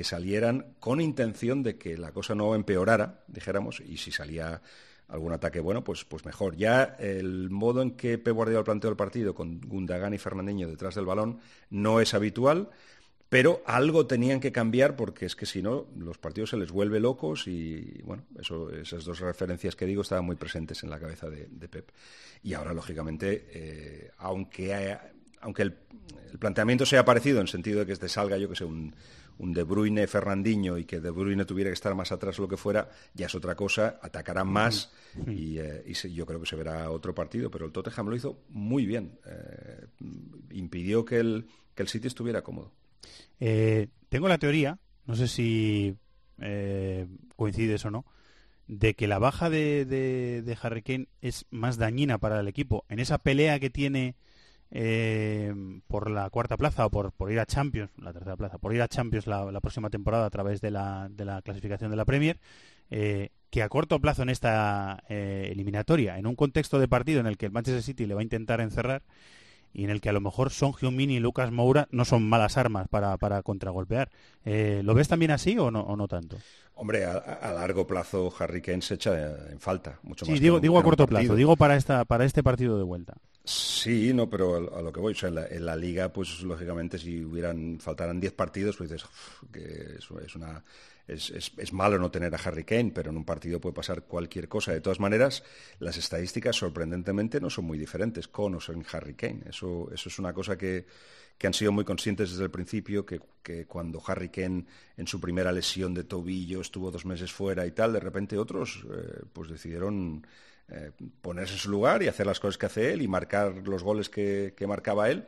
salieran con intención de que la cosa no empeorara, dijéramos, y si salía algún ataque bueno, pues, pues mejor. Ya el modo en que Pep Guardiola planteó el partido con Gundogan y Fernandinho detrás del balón no es habitual, pero algo tenían que cambiar porque es que si no los partidos se les vuelve locos y bueno, eso, esas dos referencias que digo estaban muy presentes en la cabeza de, Pep. Y ahora, lógicamente, eh, aunque, aunque el, planteamiento sea parecido en sentido de que este salga, yo que sé, un, un De Bruyne Fernandinho y que De Bruyne tuviera que estar más atrás o lo que fuera, ya es otra cosa, atacarán más y, eh, yo creo que se verá otro partido, pero el Tottenham lo hizo muy bien, eh, impidió que el, que el City estuviera cómodo. Eh, tengo la teoría, no sé si coincides o no, de que la baja de, de, de Harry Kane es más dañina para el equipo. En esa pelea que tiene eh, por la cuarta plaza o por, por, ir a Champions, la tercera plaza, por ir a Champions la, próxima temporada a través de la, de la clasificación de la Premier, eh, que a corto plazo en esta eh, eliminatoria, en un contexto de partido en el que el Manchester City le va a intentar encerrar, y en el que a lo mejor Son Heung-min y Lucas Moura no son malas armas para, para contragolpear. Eh, ¿Lo ves también así o no, o no tanto? Hombre, a, a largo plazo Harry Kane se echa en falta, mucho Sí, más. digo, que digo a corto partido. plazo, digo para, esta, para este partido de vuelta. Sí, no, pero a, lo que voy, o sea, en la, liga, pues lógicamente si hubieran, faltaran 10 partidos, pues dices "Uf, que es una... Es, malo no tener a Harry Kane, pero en un partido puede pasar cualquier cosa. De todas maneras, las estadísticas sorprendentemente no son muy diferentes con o sin Harry Kane. Eso, es una cosa que, han sido muy conscientes desde el principio, que, que cuando Harry Kane en su primera lesión de tobillo estuvo dos meses fuera y tal, de repente otros eh, pues decidieron eh, ponerse en su lugar y hacer las cosas que hace él y marcar los goles que, que marcaba él.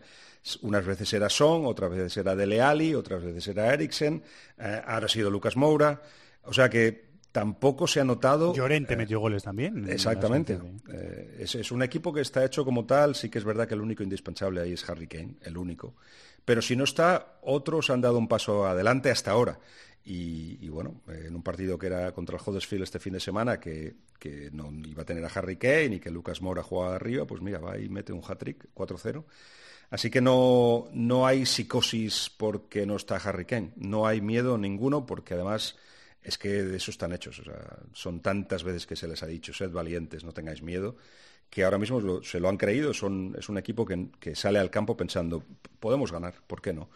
Unas veces era Son, otras veces era Dele Alli, otras veces era Eriksen, eh, ahora ha sido Lucas Moura. O sea que tampoco se ha notado... Llorente metió goles también. Exactamente. Eh, es, es un equipo que está hecho como tal. Sí que es verdad que el único indispensable ahí es Harry Kane, el único. Pero si no está, otros han dado un paso adelante hasta ahora. Y, y bueno, en un partido que era contra el Huddersfield este fin de semana, que, que no iba a tener a Harry Kane y que Lucas Moura jugaba arriba, pues mira, va y mete un hat-trick, 4-0. Así que no, no hay psicosis porque no está Harry Kane. No hay miedo ninguno porque además es que de eso están hechos. O sea, son tantas veces que se les ha dicho, sed valientes, no tengáis miedo, que ahora mismo se lo han creído. Son, es un equipo que, que sale al campo pensando, podemos ganar, ¿por qué no?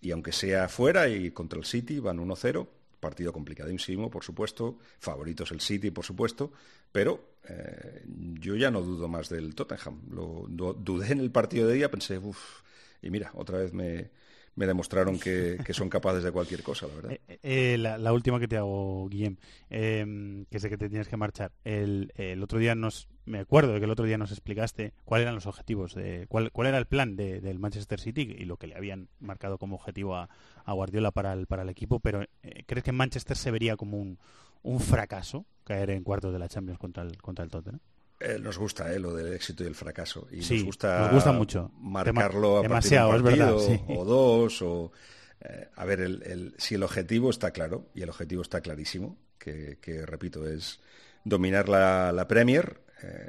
Y aunque sea fuera y contra el City, van 1-0, partido complicadísimo, por supuesto, favoritos el City, por supuesto, pero eh, yo ya no dudo más del Tottenham. Lo, dudé en el partido de día, pensé, uff, y mira, otra vez me, me demostraron que, que son capaces de cualquier cosa, la verdad. Eh, eh, la, la última que te hago, Guillem, eh, que sé que te tienes que marchar. El, el otro día nos, me acuerdo de que el otro día nos explicaste cuáles eran los objetivos, de, cuál, cuál era el plan de- del Manchester City y lo que le habían marcado como objetivo a, a Guardiola para el, para el equipo, pero eh, ¿crees que en Manchester se vería como un, un fracaso caer en cuartos de la Champions contra el, contra el Tottenham? Eh, nos gusta eh, lo del éxito y el fracaso. Y Sí, nos gusta, nos gusta mucho. marcarlo a Demasiado, de un es verdad, partido sí. o dos. O, eh, a ver, el- el- si el objetivo está claro, y el objetivo está clarísimo, que, que, repito, es dominar la, la Premier,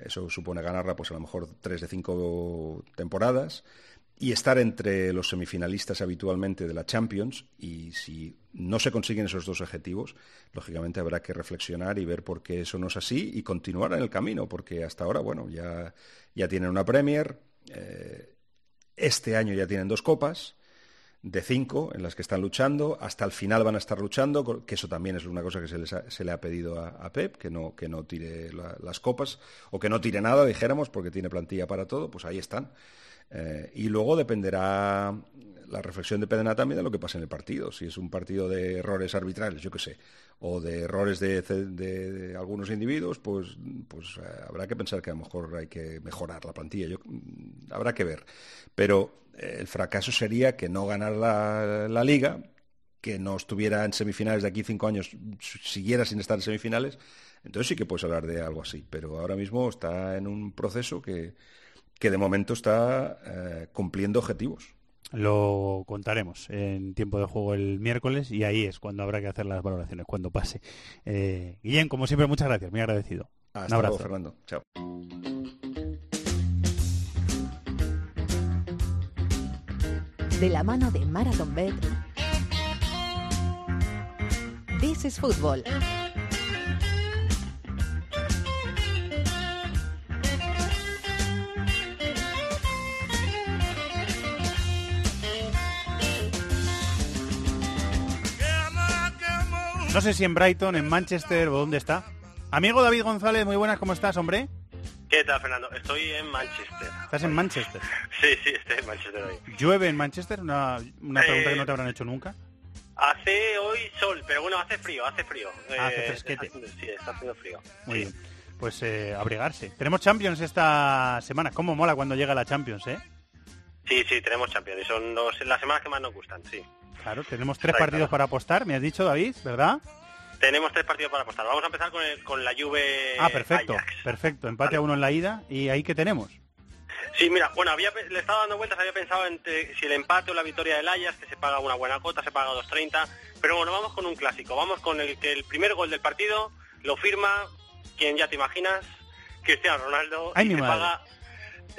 eso supone ganarla pues a lo mejor tres de cinco temporadas, y estar entre los semifinalistas habitualmente de la Champions y si no se consiguen esos dos objetivos, lógicamente habrá que reflexionar y ver por qué eso no es así y continuar en el camino, porque hasta ahora, bueno, ya, ya tienen una Premier, eh, este año ya tienen dos copas de cinco en las que están luchando, hasta el final van a estar luchando, que eso también es una cosa que se, les ha- se le ha pedido a, Pep, que no, que no tire la- las copas, o que no tire nada, dijéramos, porque tiene plantilla para todo, pues ahí están. Eh, y luego dependerá, la reflexión dependerá también de lo que pase en el partido. Si es un partido de errores arbitrales, yo qué sé, o de errores de, algunos individuos, pues, pues eh, habrá que pensar que a lo mejor hay que mejorar la plantilla. Mm, habrá que ver. Pero eh, el fracaso sería que no ganar la, la liga, que no estuviera en semifinales de aquí cinco años, siguiera sin estar en semifinales. Entonces sí que puedes hablar de algo así. Pero ahora mismo está en un proceso que que de momento está eh, cumpliendo objetivos. Lo contaremos en tiempo de juego el miércoles y ahí es cuando habrá que hacer las valoraciones, cuando pase. Eh, Guillem, como siempre, muchas gracias, muy agradecido. Hasta Un abrazo. luego, Fernando. Chao. De la mano de Marathon Bet. This is Football. No sé si en Brighton, en Manchester o dónde está. Amigo David González, muy buenas, ¿cómo estás, hombre? ¿Qué tal, Fernando? Estoy en Manchester. Estás en Manchester. Sí, sí, estoy en Manchester hoy. ¿Llueve en Manchester? Una, una pregunta Eh, que no te habrán hecho nunca. Hace hoy sol, pero bueno, hace frío, hace frío. Ah, hace Eh, fresquete. está haciendo- sí, está haciendo frío. Muy bien. Pues eh, abrigarse. Tenemos Champions esta semana. ¿Cómo mola cuando llega la Champions, eh? Sí, sí, tenemos Champions son dos, las semanas que más nos gustan, sí. Claro, tenemos tres partidos para apostar, me has dicho, David, ¿verdad? Tenemos tres partidos para apostar. Vamos a empezar con, el, con la Juve ah, perfecto, Ajax. perfecto. Empate a uno en la ida. ¿Y ahí qué tenemos? Sí, mira, bueno, había, le estaba dando vueltas, había pensado entre si el empate o la victoria del Ajax, que se paga una buena cota, se paga 2.30, pero bueno, vamos con un clásico, vamos con el que el primer gol del partido lo firma, quien ya te imaginas, Cristiano Ronaldo, Ay, y se madre. paga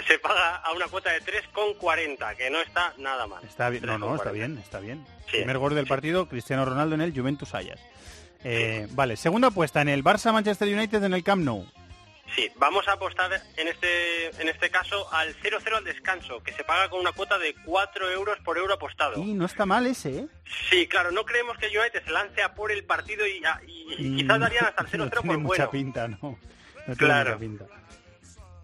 se paga a una cuota de 3,40, que no está nada mal. Está bien, no, no, está 3,40. bien, está bien. Sí, Primer gol del partido, Cristiano Ronaldo en el Juventus Ajax. Eh, Vale, segunda apuesta en el Barça Manchester United en el Camp Nou. Sí, vamos a apostar en este en este caso al 0-0 al descanso, que se paga con una cuota de 4 euros por euro apostado. Y no está mal ese, ¿eh? Sí, claro, no creemos que United se lance a por el partido y, a- y- y quizás darían hasta el 0-0 Mm, no tiene por mucha bueno. pinta, ¿no? No tiene Claro. mucha pinta.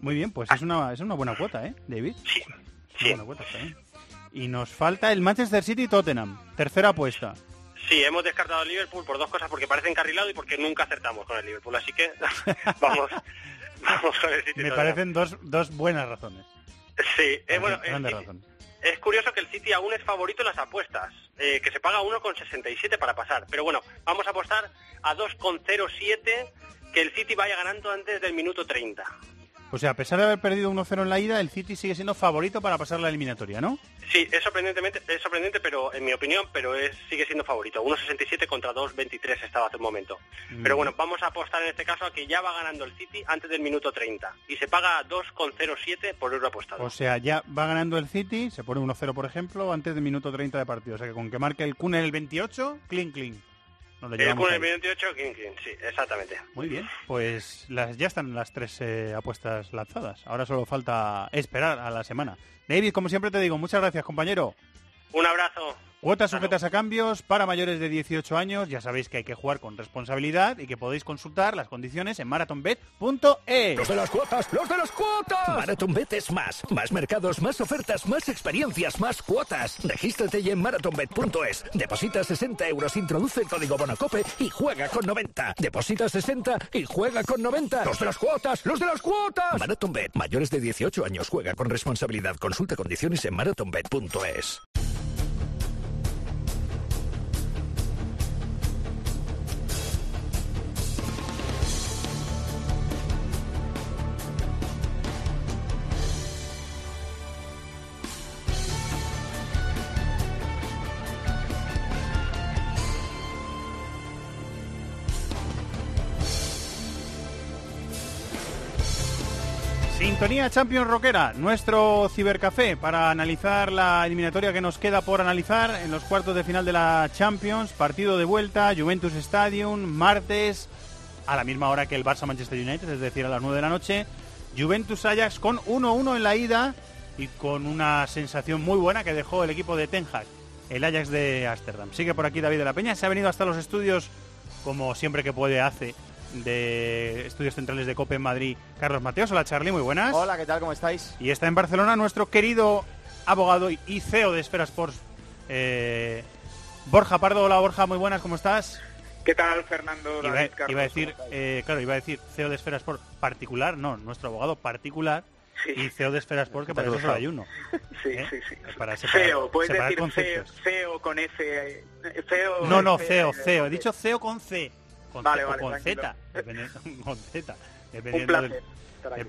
Muy bien, pues es una, es una buena cuota, ¿eh, David? Sí, Una sí. buena cuota, está bien. Y nos falta el Manchester City y Tottenham. Tercera apuesta. Sí, hemos descartado al Liverpool por dos cosas, porque parece encarrilado y porque nunca acertamos con el Liverpool. Así que vamos, vamos con el City. Me parecen dos, dos buenas razones. Sí, eh, bueno, el Grandes City- razones. es curioso que el City aún es favorito en las apuestas, eh, que se paga 1,67 para pasar. Pero bueno, vamos a apostar a 2,07 que el City vaya ganando antes del minuto 30. O sea, a pesar de haber perdido 1-0 en la ida, el City sigue siendo favorito para pasar la eliminatoria, ¿no? Sí, es sorprendentemente, es sorprendente, pero en mi opinión, pero es sigue siendo favorito. 1,67 contra 2,23 estaba hace un momento. Pero bueno, vamos a apostar en este caso a que ya va ganando el City antes del minuto 30 y se paga 2,07 por euro apostado. O sea, ya va ganando el City, se pone 1-0 por ejemplo, antes del minuto 30 de partido. O sea que con que marque el Kun en el 28, clean, clean. Nos lo con el ahí. 28, King King, sí, exactamente. Muy bien, pues las, ya están las tres eh, apuestas lanzadas. Ahora solo falta esperar a la semana. David, como siempre te digo, muchas gracias, compañero. Un abrazo. Cuotas sujetas a cambios para mayores de 18 años. Ya sabéis que hay que jugar con responsabilidad y que podéis consultar las condiciones en marathonbet.es. Los de las cuotas, los de las cuotas. MarathonBet es más. Más mercados, más ofertas, más experiencias, más cuotas. Regístrate ya en marathonbet.es. Deposita 60 euros, introduce el código Bonacope y juega con 90. Deposita 60 y juega con 90. Los de las cuotas, los de las cuotas. MarathonBet, mayores de 18 años, juega con responsabilidad. Consulta condiciones en marathonbet.es. Sintonía Champions Rockera, nuestro cibercafé para analizar la eliminatoria que nos queda por analizar en los cuartos de final de la Champions. Partido de vuelta, Juventus Stadium, martes, a la misma hora que el Barça Manchester United, es decir, a las 9 de la noche. Juventus Ajax con 1-1 en la ida y con una sensación muy buena que dejó el equipo de Ten Hag, el Ajax de Ámsterdam. Sigue por aquí David de la Peña, se ha venido hasta los estudios, como siempre que puede hace, de Estudios Centrales de COPE en Madrid, Carlos Mateos. Hola Charlie, muy buenas. Hola, ¿qué tal? ¿Cómo estáis? Y está en Barcelona nuestro querido abogado y CEO de Esfera Sports, eh, Borja Pardo. Hola Borja, muy buenas, ¿cómo estás? ¿Qué tal, Fernando? Iba, David, Carlos? iba a decir, eh, claro, iba a decir CEO de Esfera Sport particular, no, nuestro abogado particular y CEO de Esfera Sport, que para eso solo hay uno. Sí, ¿eh? sí, sí. Para separar, Feo, puedes separar decir con F. eh. No, no, CEO, eh, CEO. He dicho CEO con C. Con Vale, vale, con. Z. dependiendo- con Z. Dependiendo del,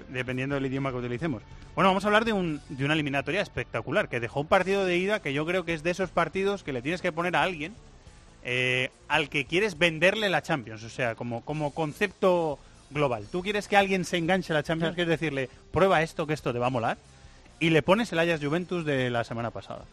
dependiendo del idioma que utilicemos. Bueno, vamos a hablar de, un, de una eliminatoria espectacular, que dejó un partido de ida que yo creo que es de esos partidos que le tienes que poner a alguien eh, al que quieres venderle la Champions, o sea, como, como concepto global. Tú quieres que alguien se enganche a la Champions, quieres decirle, prueba esto, que esto te va a molar, y le pones el Ajax Juventus de la semana pasada.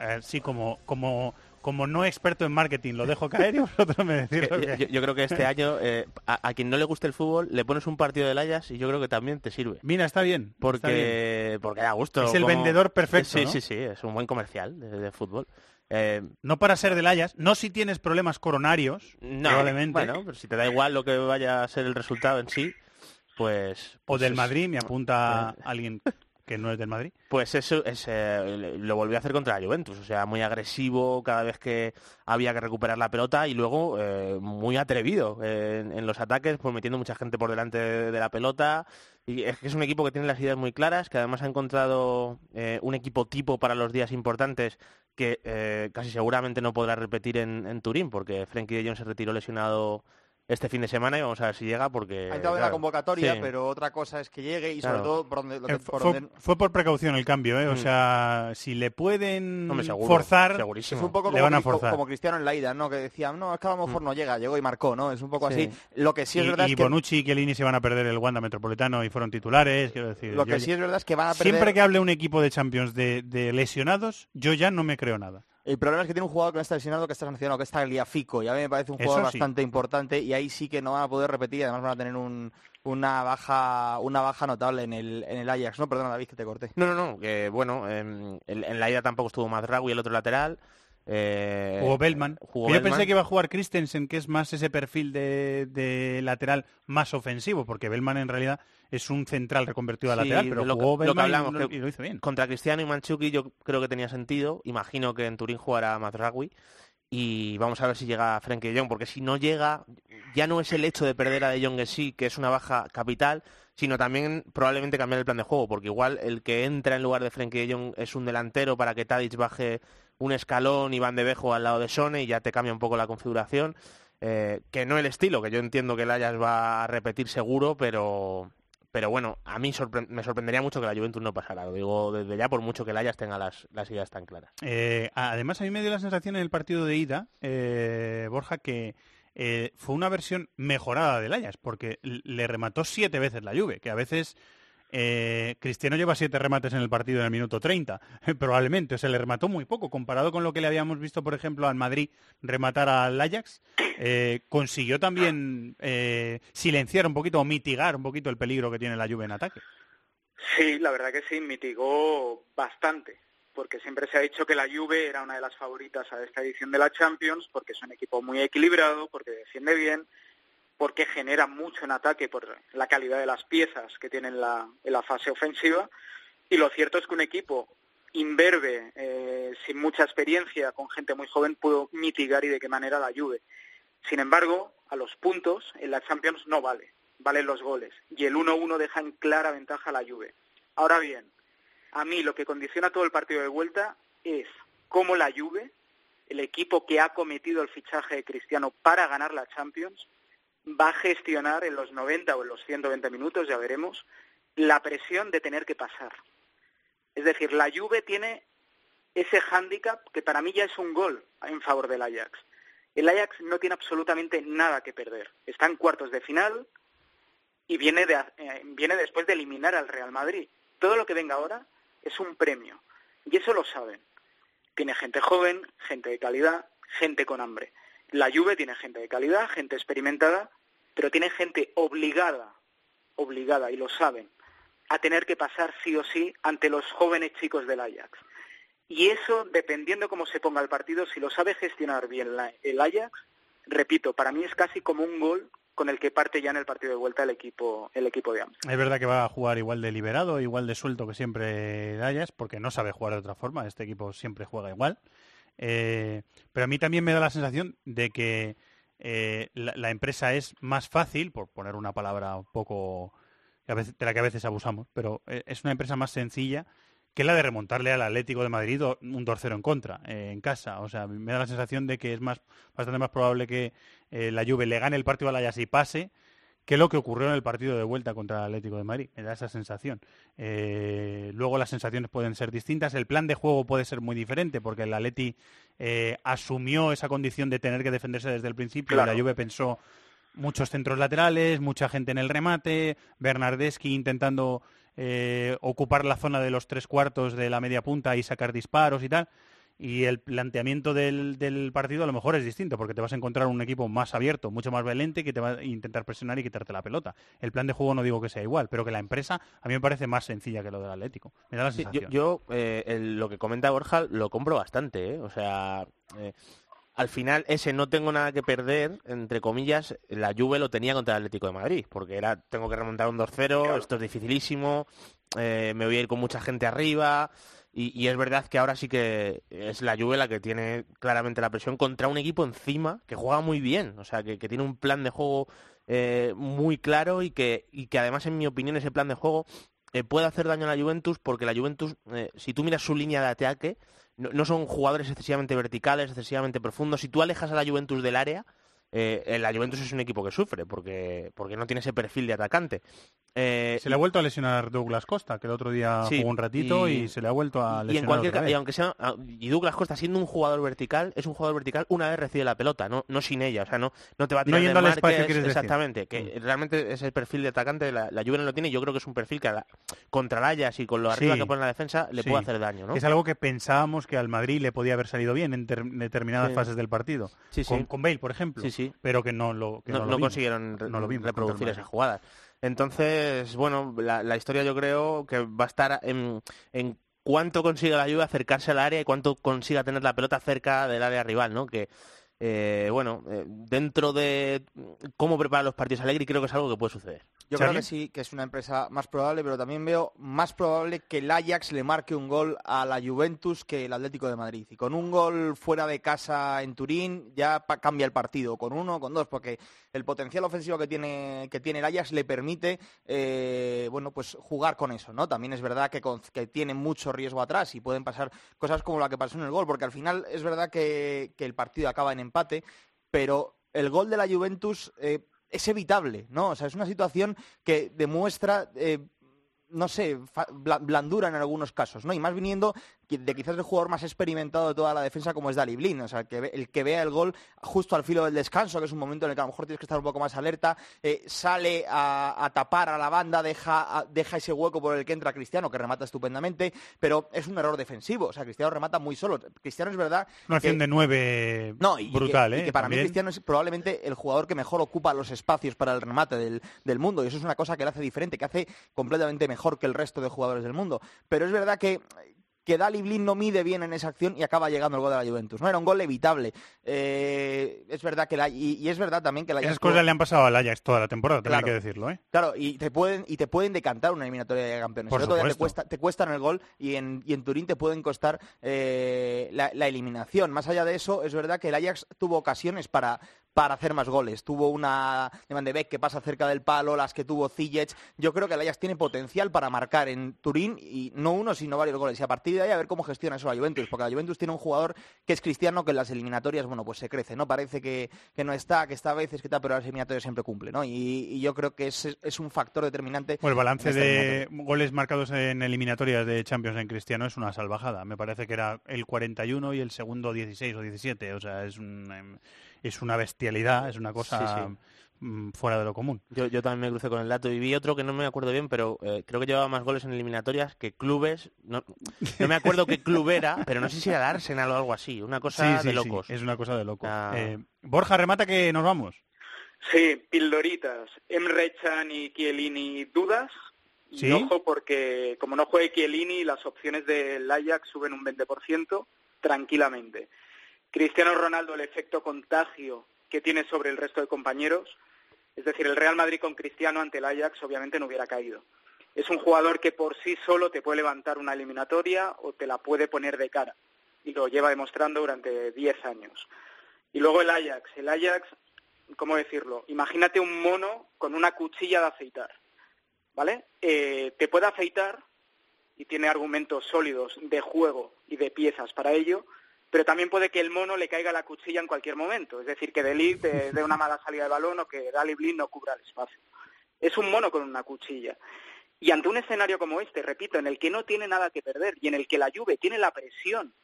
Eh, sí, como, como, como no experto en marketing, lo dejo caer y vosotros me decís lo yo, que- yo creo que este año, eh, a, a quien no le guste el fútbol, le pones un partido del Ajax y yo creo que también te sirve. Mira, está bien. está Porque, bien. porque da gusto. Es el como- vendedor perfecto, Sí, ¿no? sí, sí, es un buen comercial de, de fútbol. Eh, No para ser del Ajax, no si tienes problemas coronarios, no, probablemente. bueno, pero si te da igual lo que vaya a ser el resultado en sí, pues... o pues del es- Madrid, me apunta alguien que no es del Madrid. Pues eso es, eh, lo volvió a hacer contra la Juventus, o sea, muy agresivo cada vez que había que recuperar la pelota y luego eh, muy atrevido eh, en, los ataques, pues metiendo mucha gente por delante de, la pelota. Y es que es un equipo que tiene las ideas muy claras, que además ha encontrado eh, un equipo tipo para los días importantes que casi seguramente no podrá repetir en, en Turín, porque Frenkie de Jong se retiró lesionado este fin de semana y vamos a ver si llega porque... Ha entrado en la convocatoria, sí. pero otra cosa es que llegue y Claro. sobre todo por donde, lo que- Eh, por fue, donde- fue por precaución el cambio, ¿eh? O Mm. sea, si le pueden seguro, forzar, segurísimo. Es un poco le como, van a forzar. como Cristiano en la ida, ¿no? Que decía, no, es que a lo mejor no llega, llegó y marcó, ¿no? Es un poco Sí. así. Lo que sí es y, verdad y es que Bonucci y Chiellini se van a perder el Wanda Metropolitano y fueron titulares, quiero decir. lo que sí es verdad es que van a perder. Siempre que hable un equipo de Champions de, de lesionados, yo ya no me creo nada. El problema es que tiene un jugador que no está lesionado, que está sancionado, que está Liafico, y a mí me parece un jugador sí. bastante importante, y ahí sí que no van a poder repetir, y además van a tener un- una baja una baja notable en el, en el Ajax. No, perdona, David, que te corté. No, no, no, que bueno, em, en, en la ida tampoco estuvo Mazraoui el otro lateral. Eh, Jugó Bellman. jugó Que yo Bellman. pensé que iba a jugar Christensen, que es más ese perfil de, de lateral más ofensivo, porque Bellman en realidad es un central reconvertido a Sí, lateral, pero lo, que- jugó lo que Bellman y hablamos, lo- que y lo hizo bien. Contra Cristiano y Manchuki yo creo que tenía sentido. Imagino que en Turín jugará Mazraoui. Y vamos a ver si llega Frenkie de Jong, porque si no llega, ya no es el hecho de perder a De Jong en sí, que es una baja capital, sino también probablemente cambiar el plan de juego, porque igual el que entra en lugar de Frenkie de Jong es un delantero para que Tadic baje un escalón y Van de Bejo al lado de Sone y ya te cambia un poco la configuración. Eh, que no el estilo, que yo entiendo que el Ajax va a repetir seguro, pero, pero bueno, a mí me sorprendería mucho que la Juventus no pasara, lo digo desde ya, por mucho que el Ajax tenga las, las ideas tan claras. Eh, además, a mí me dio la sensación en el partido de ida, eh, Borja, que fue una versión mejorada del Ajax, porque le remató siete veces la Juve, que a veces eh, Cristiano lleva siete remates en el partido en el minuto 30, probablemente, o sea, le remató muy poco, comparado con lo que le habíamos visto, por ejemplo, al Madrid rematar al Ajax, eh, consiguió también eh, silenciar un poquito o mitigar un poquito el peligro que tiene la Juve en ataque. Sí, la verdad que sí, mitigó bastante, porque siempre se ha dicho que la Juve era una de las favoritas a esta edición de la Champions, porque es un equipo muy equilibrado, porque defiende bien, porque genera mucho en ataque por la calidad de las piezas que tiene en la, fase ofensiva, y lo cierto es que un equipo imberbe, eh, sin mucha experiencia, con gente muy joven, pudo mitigar y de qué manera la Juve. Sin embargo, a los puntos en la Champions no vale, valen los goles. Y el 1-1 deja en clara ventaja a la Juve. Ahora bien, a mí lo que condiciona todo el partido de vuelta es cómo la Juve, el equipo que ha cometido el fichaje de Cristiano para ganar la Champions, va a gestionar en los 90 o en los 120 minutos, ya veremos, la presión de tener que pasar. Es decir, la Juve tiene ese hándicap que para mí ya es un gol en favor del Ajax. El Ajax no tiene absolutamente nada que perder. Está en cuartos de final y viene, de, eh, viene después de eliminar al Real Madrid. Todo lo que venga ahora es un premio. Y eso lo saben. Tiene gente joven, gente de calidad, gente con hambre. La Juve tiene gente de calidad, gente experimentada, pero tiene gente obligada, obligada, y lo saben, a tener que pasar sí o sí ante los jóvenes chicos del Ajax. Y eso, dependiendo cómo se ponga el partido, si lo sabe gestionar bien el Ajax, repito, para mí es casi como un gol con el que parte ya en el partido de vuelta el equipo, el equipo de Amsterdam. Es verdad que va a jugar igual de liberado, igual de suelto que siempre Dallas, porque no sabe jugar de otra forma. Este equipo siempre juega igual. Eh, pero a mí también me da la sensación de que eh, la, la empresa es más fácil, por poner una palabra un poco a de la que a veces abusamos, pero eh, es una empresa más sencilla que la de remontarle al Atlético de Madrid un 2-0 en contra, eh, en casa. O sea, me da la sensación de que es más bastante más probable que la Juve le gane el partido al Ajax y pase que lo que ocurrió en el partido de vuelta contra el Atlético de Madrid. Me da esa sensación. Eh, luego las sensaciones pueden ser distintas. El plan de juego puede ser muy diferente porque el Atleti eh, asumió esa condición de tener que defenderse desde el principio Claro. y la Juve pensó muchos centros laterales, mucha gente en el remate, Bernardeschi intentando eh, ocupar la zona de los tres cuartos de la media punta y sacar disparos y tal. Y el planteamiento del, del partido a lo mejor es distinto, porque te vas a encontrar un equipo más abierto, mucho más valente, que te va a intentar presionar y quitarte la pelota. El plan de juego no digo que sea igual, pero que la empresa a mí me parece más sencilla que lo del Atlético. Me da la Sí, yo, eh, el- lo que comenta Borja lo compro bastante, ¿eh? O sea, eh, al final ese no tengo nada que perder, entre comillas, la Juve lo tenía contra el Atlético de Madrid, porque era tengo que remontar un 2-0, esto es dificilísimo, eh, me voy a ir con mucha gente arriba, y, y es verdad que ahora sí que es la Juve la que tiene claramente la presión contra un equipo encima que juega muy bien, o sea, que, tiene un plan de juego eh, muy claro y que, y que además, en mi opinión, ese plan de juego eh, puede hacer daño a la Juventus porque la Juventus, eh, si tú miras su línea de ataque, no, no son jugadores excesivamente verticales, excesivamente profundos. Si tú alejas a la Juventus del área, eh, la Juventus es un equipo que sufre porque, porque no tiene ese perfil de atacante. Eh, se le ha vuelto a lesionar Douglas Costa, que el otro día jugó un ratito y, se le ha vuelto a lesionar. Y en cualquier y aunque sea ah, y Douglas Costa siendo un jugador vertical, es un jugador vertical una vez recibe la pelota, no, no sin ella, o sea, no, no te va a tirar no espacio, exactamente, que mm. realmente es el perfil de atacante, la, la Juve no lo tiene, y yo creo que es un perfil que contra la Ajax y con lo arriba que pone la defensa le puede hacer daño, ¿no? Es algo que pensábamos que al Madrid le podía haber salido bien en determinadas fases del partido. Con, con, Bale, por ejemplo. Pero que no lo que no, consiguieron reproducir esas jugadas. Entonces, bueno, la, historia yo creo que va a estar en, en cuánto consiga la Juve acercarse al área y cuánto consiga tener la pelota cerca del área rival, ¿no? Que eh, bueno, eh, dentro de cómo prepara los partidos Alegri, creo que es algo que puede suceder. Yo creo que sí, que es una empresa más probable, pero también veo más probable que el Ajax le marque un gol a la Juventus que el Atlético de Madrid. Y con un gol fuera de casa en Turín ya cambia el partido, con uno, con dos, porque el potencial ofensivo que tiene, que tiene el Ajax le permite eh, bueno, pues jugar con eso. ¿no? También es verdad que, que tiene mucho riesgo atrás y pueden pasar cosas como la que pasó en el gol, porque al final es verdad que, el partido acaba en empate, pero el gol de la Juventus eh, es evitable, ¿no? O sea, es una situación que demuestra eh, no sé, blandura en algunos casos, ¿no? Y más viniendo de quizás el jugador más experimentado de toda la defensa como es Dali Blin, o sea, el que, el que vea el gol justo al filo del descanso, que es un momento en el que a lo mejor tienes que estar un poco más alerta, eh, sale a, tapar a la banda, deja, deja ese hueco por el que entra Cristiano, que remata estupendamente, pero es un error defensivo, o sea, Cristiano remata muy solo. Cristiano es verdad... Una acción de nueve no, brutal, ¿eh? Y que para mí Cristiano es probablemente el jugador que mejor ocupa los espacios para el remate del, del mundo, y eso es una cosa que le hace diferente, que hace completamente mejor que el resto de jugadores del mundo. Pero es verdad que que Dali Blin no mide bien en esa acción y acaba llegando el gol de la Juventus. No era un gol evitable. Eh, es verdad que la, y, es verdad también que la Esas cosas le han pasado al Ajax toda la temporada, también hay que decirlo, ¿eh? Claro, y te pueden y te pueden decantar una eliminatoria de campeones. Por te, cuesta, te cuestan el gol y en, y en Turín te pueden costar eh, la, eliminación. Más allá de eso, es verdad que el Ajax tuvo ocasiones para, para hacer más goles. Tuvo una de Van de Beek que pasa cerca del palo, las que tuvo Ziyech. Yo creo que el Ajax tiene potencial para marcar en Turín y no uno, sino varios goles. Y a partir de ahí a ver cómo gestiona eso la Juventus, porque la Juventus tiene un jugador que es cristiano que en las eliminatorias, bueno, pues se crece, ¿no? Parece que, no está, que está a veces, que está, pero las eliminatorias siempre cumple, ¿no? Y, yo creo que es, es, un factor determinante. Bueno, el balance de goles marcados en eliminatorias de Champions en cristiano es una salvajada. Me parece que era el 41 y el segundo 16 o 17. O sea, es un em, es una bestialidad, es una cosa mm, fuera de lo común. Yo, yo, también me crucé con el dato y vi otro que no me acuerdo bien, pero eh, creo que llevaba más goles en eliminatorias que clubes. No, me acuerdo qué club era, pero no sé si era el Arsenal o algo así. Una cosa de locos. es una cosa de locos. Eh, Borja, remata que nos vamos. Sí, pildoritas. Emre Can y Chiellini, ¿dudas? Y ojo porque como no juegue Chiellini, las opciones del Ajax suben un 20% tranquilamente. Cristiano Ronaldo, el efecto contagio que tiene sobre el resto de compañeros, es decir, el Real Madrid con Cristiano ante el Ajax obviamente no hubiera caído. Es un jugador que por sí solo te puede levantar una eliminatoria o te la puede poner de cara y lo lleva demostrando durante 10 años. Y luego el Ajax. El Ajax, ¿cómo decirlo? Imagínate un mono con una cuchilla de afeitar, ¿vale? Eh, te puede afeitar y tiene argumentos sólidos de juego y de piezas para ello, pero también puede que el mono le caiga la cuchilla en cualquier momento, es decir, que Delit dé una mala salida de balón o que Dali Blin no cubra el espacio. Es un mono con una cuchilla. Y ante un escenario como este, repito, en el que no tiene nada que perder y en el que la Juve tiene la presión,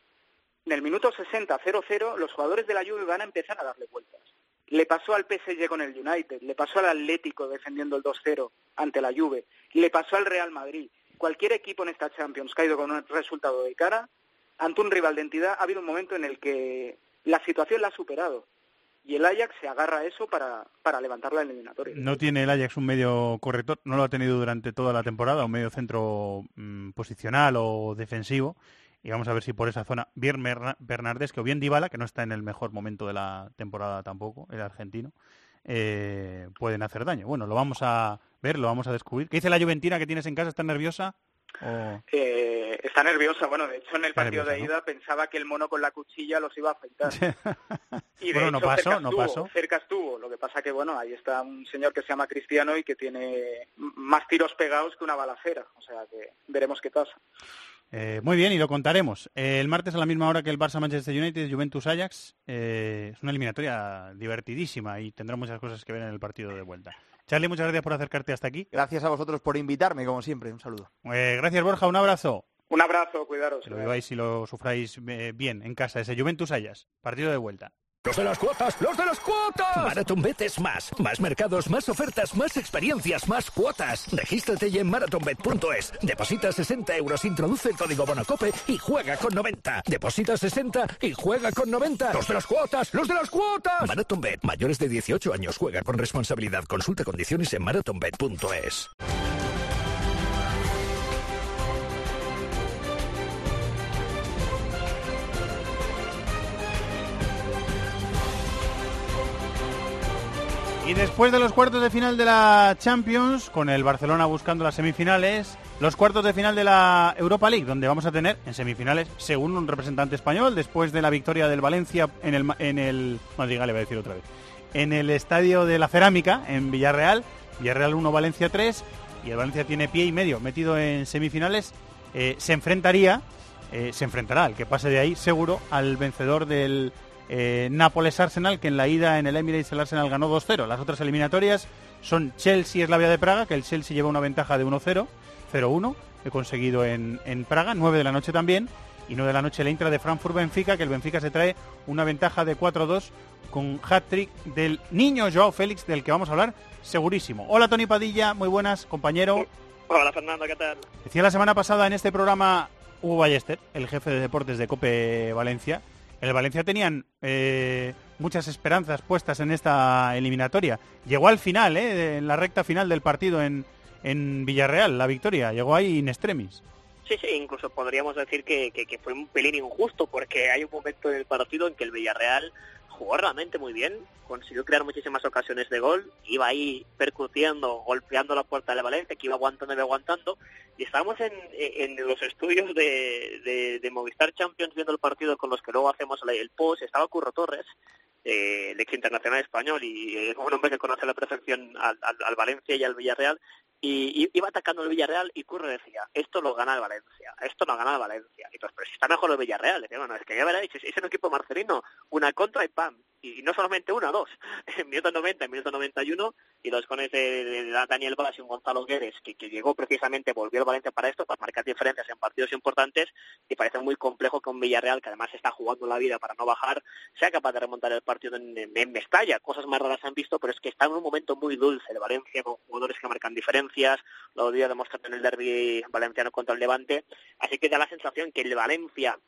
en el minuto 60, 0-0, los jugadores de la Juve van a empezar a darle vueltas. Le pasó al PSG con el United, le pasó al Atlético defendiendo el 2-0 ante la Juve, le pasó al Real Madrid. Cualquier equipo en esta Champions ido con un resultado de cara ante un rival de entidad ha habido un momento en el que la situación la ha superado y el Ajax se agarra a eso para, para levantar la eliminatoria. No tiene el Ajax un medio corrector, no lo ha tenido durante toda la temporada, un medio centro mm, posicional o defensivo. Y vamos a ver si por esa zona, bien Bernardes, que o bien Dybala, que no está en el mejor momento de la temporada tampoco, el argentino, eh, pueden hacer daño. Bueno, lo vamos a ver, lo vamos a descubrir. ¿Qué dice la Juventina que tienes en casa? ¿Está nerviosa? Eh, está nerviosa. Bueno, de hecho, en el partido de ida pensaba que el mono con la cuchilla los iba a afeitar. y de no pasó, cerca no estuvo, pasó. Cerca estuvo. Lo que pasa que, bueno, ahí está un señor que se llama Cristiano y que tiene más tiros pegados que una balacera. O sea que veremos qué pasa. Eh, muy bien, y lo contaremos. Eh, el martes a la misma hora que el Barça Manchester United, Juventus Ajax, eh, es una eliminatoria divertidísima y tendrá muchas cosas que ver en el partido de vuelta. Charlie, muchas gracias por acercarte hasta aquí. Gracias a vosotros por invitarme, como siempre. Un saludo. gracias, Borja. Un abrazo. Un abrazo, cuidaros. Que lo viváis y lo sufráis bien en casa, ese Juventus Ajax, partido de vuelta. ¡Los de las cuotas! ¡Los de las cuotas! MarathonBet es más. Más mercados, más ofertas, más experiencias, más cuotas. Regístrate ya en marathonbet.es. Deposita 60 euros, introduce el código Bonacope y juega con 90. Deposita 60 y juega con 90. ¡Los de las cuotas! ¡Los de las cuotas! MarathonBet. Mayores de 18 años. Juega con responsabilidad. Consulta condiciones en marathonbet.es. Y después de los cuartos de final de la Champions, con el Barcelona buscando las semifinales, los cuartos de final de la Europa League, donde vamos a tener en semifinales, según un representante español, después de la victoria del Valencia en el, en el Madrid, le voy a decir otra vez, en el estadio de la Cerámica, en Villarreal, Villarreal 1, Valencia 3, y el Valencia tiene pie y medio metido en semifinales, eh, se enfrentaría, eh, se enfrentará, el que pase de ahí, seguro, al vencedor del eh, Nápoles-Arsenal, que en la ida en el Emirates el Arsenal ganó 2-0. Las otras eliminatorias son Chelsea-Eslavia de Praga, que el Chelsea lleva una ventaja de 1-0, 0-1, he conseguido en, Praga, 9 de la noche también, y 9 de la noche el Intra de Frankfurt-Benfica, que el Benfica se trae una ventaja de 4-2 con hat-trick del niño Joao Félix, del que vamos a hablar segurísimo. Hola Tony Padilla, muy buenas, compañero. Hola Fernando, ¿qué tal? Decía la semana pasada en este programa Hugo Ballester, el jefe de deportes de Cope Valencia, el Valencia tenían eh, muchas esperanzas puestas en esta eliminatoria. Llegó al final, eh, en la recta final del partido en, en Villarreal, la victoria. Llegó ahí in extremis. Sí, sí, incluso podríamos decir que, que, fue un pelín injusto porque hay un momento en el partido en que el Villarreal jugó realmente muy bien, consiguió crear muchísimas ocasiones de gol, iba ahí percutiendo, golpeando la puerta de Valencia, que iba aguantando y aguantando, y estábamos en, los estudios de, de, Movistar Champions viendo el partido con los que luego hacemos el post, estaba Curro Torres, eh, el ex internacional español y es un hombre que conoce la perfección al, Valencia y al Villarreal, y, iba atacando el Villarreal y Curro decía, esto lo gana el Valencia, esto no gana el Valencia. Y pues, pero si está mejor el Villarreal, decía, bueno, es que ya veréis, es, un equipo marcelino, una contra y pam. Y no solamente una, dos. En minuto 90, en minuto 91, y los cones de, Daniel Vaz y un Gonzalo Guedes, que, llegó precisamente, volvió al Valencia para esto, para marcar diferencias en partidos importantes, y parece muy complejo que un Villarreal, que además está jugando la vida para no bajar, sea capaz de remontar el partido en, en, Mestalla. Cosas más raras han visto, pero es que está en un momento muy dulce el Valencia, con jugadores que marcan diferencias, lo dio demostrar en el derby valenciano contra el Levante, así que da la sensación que el Valencia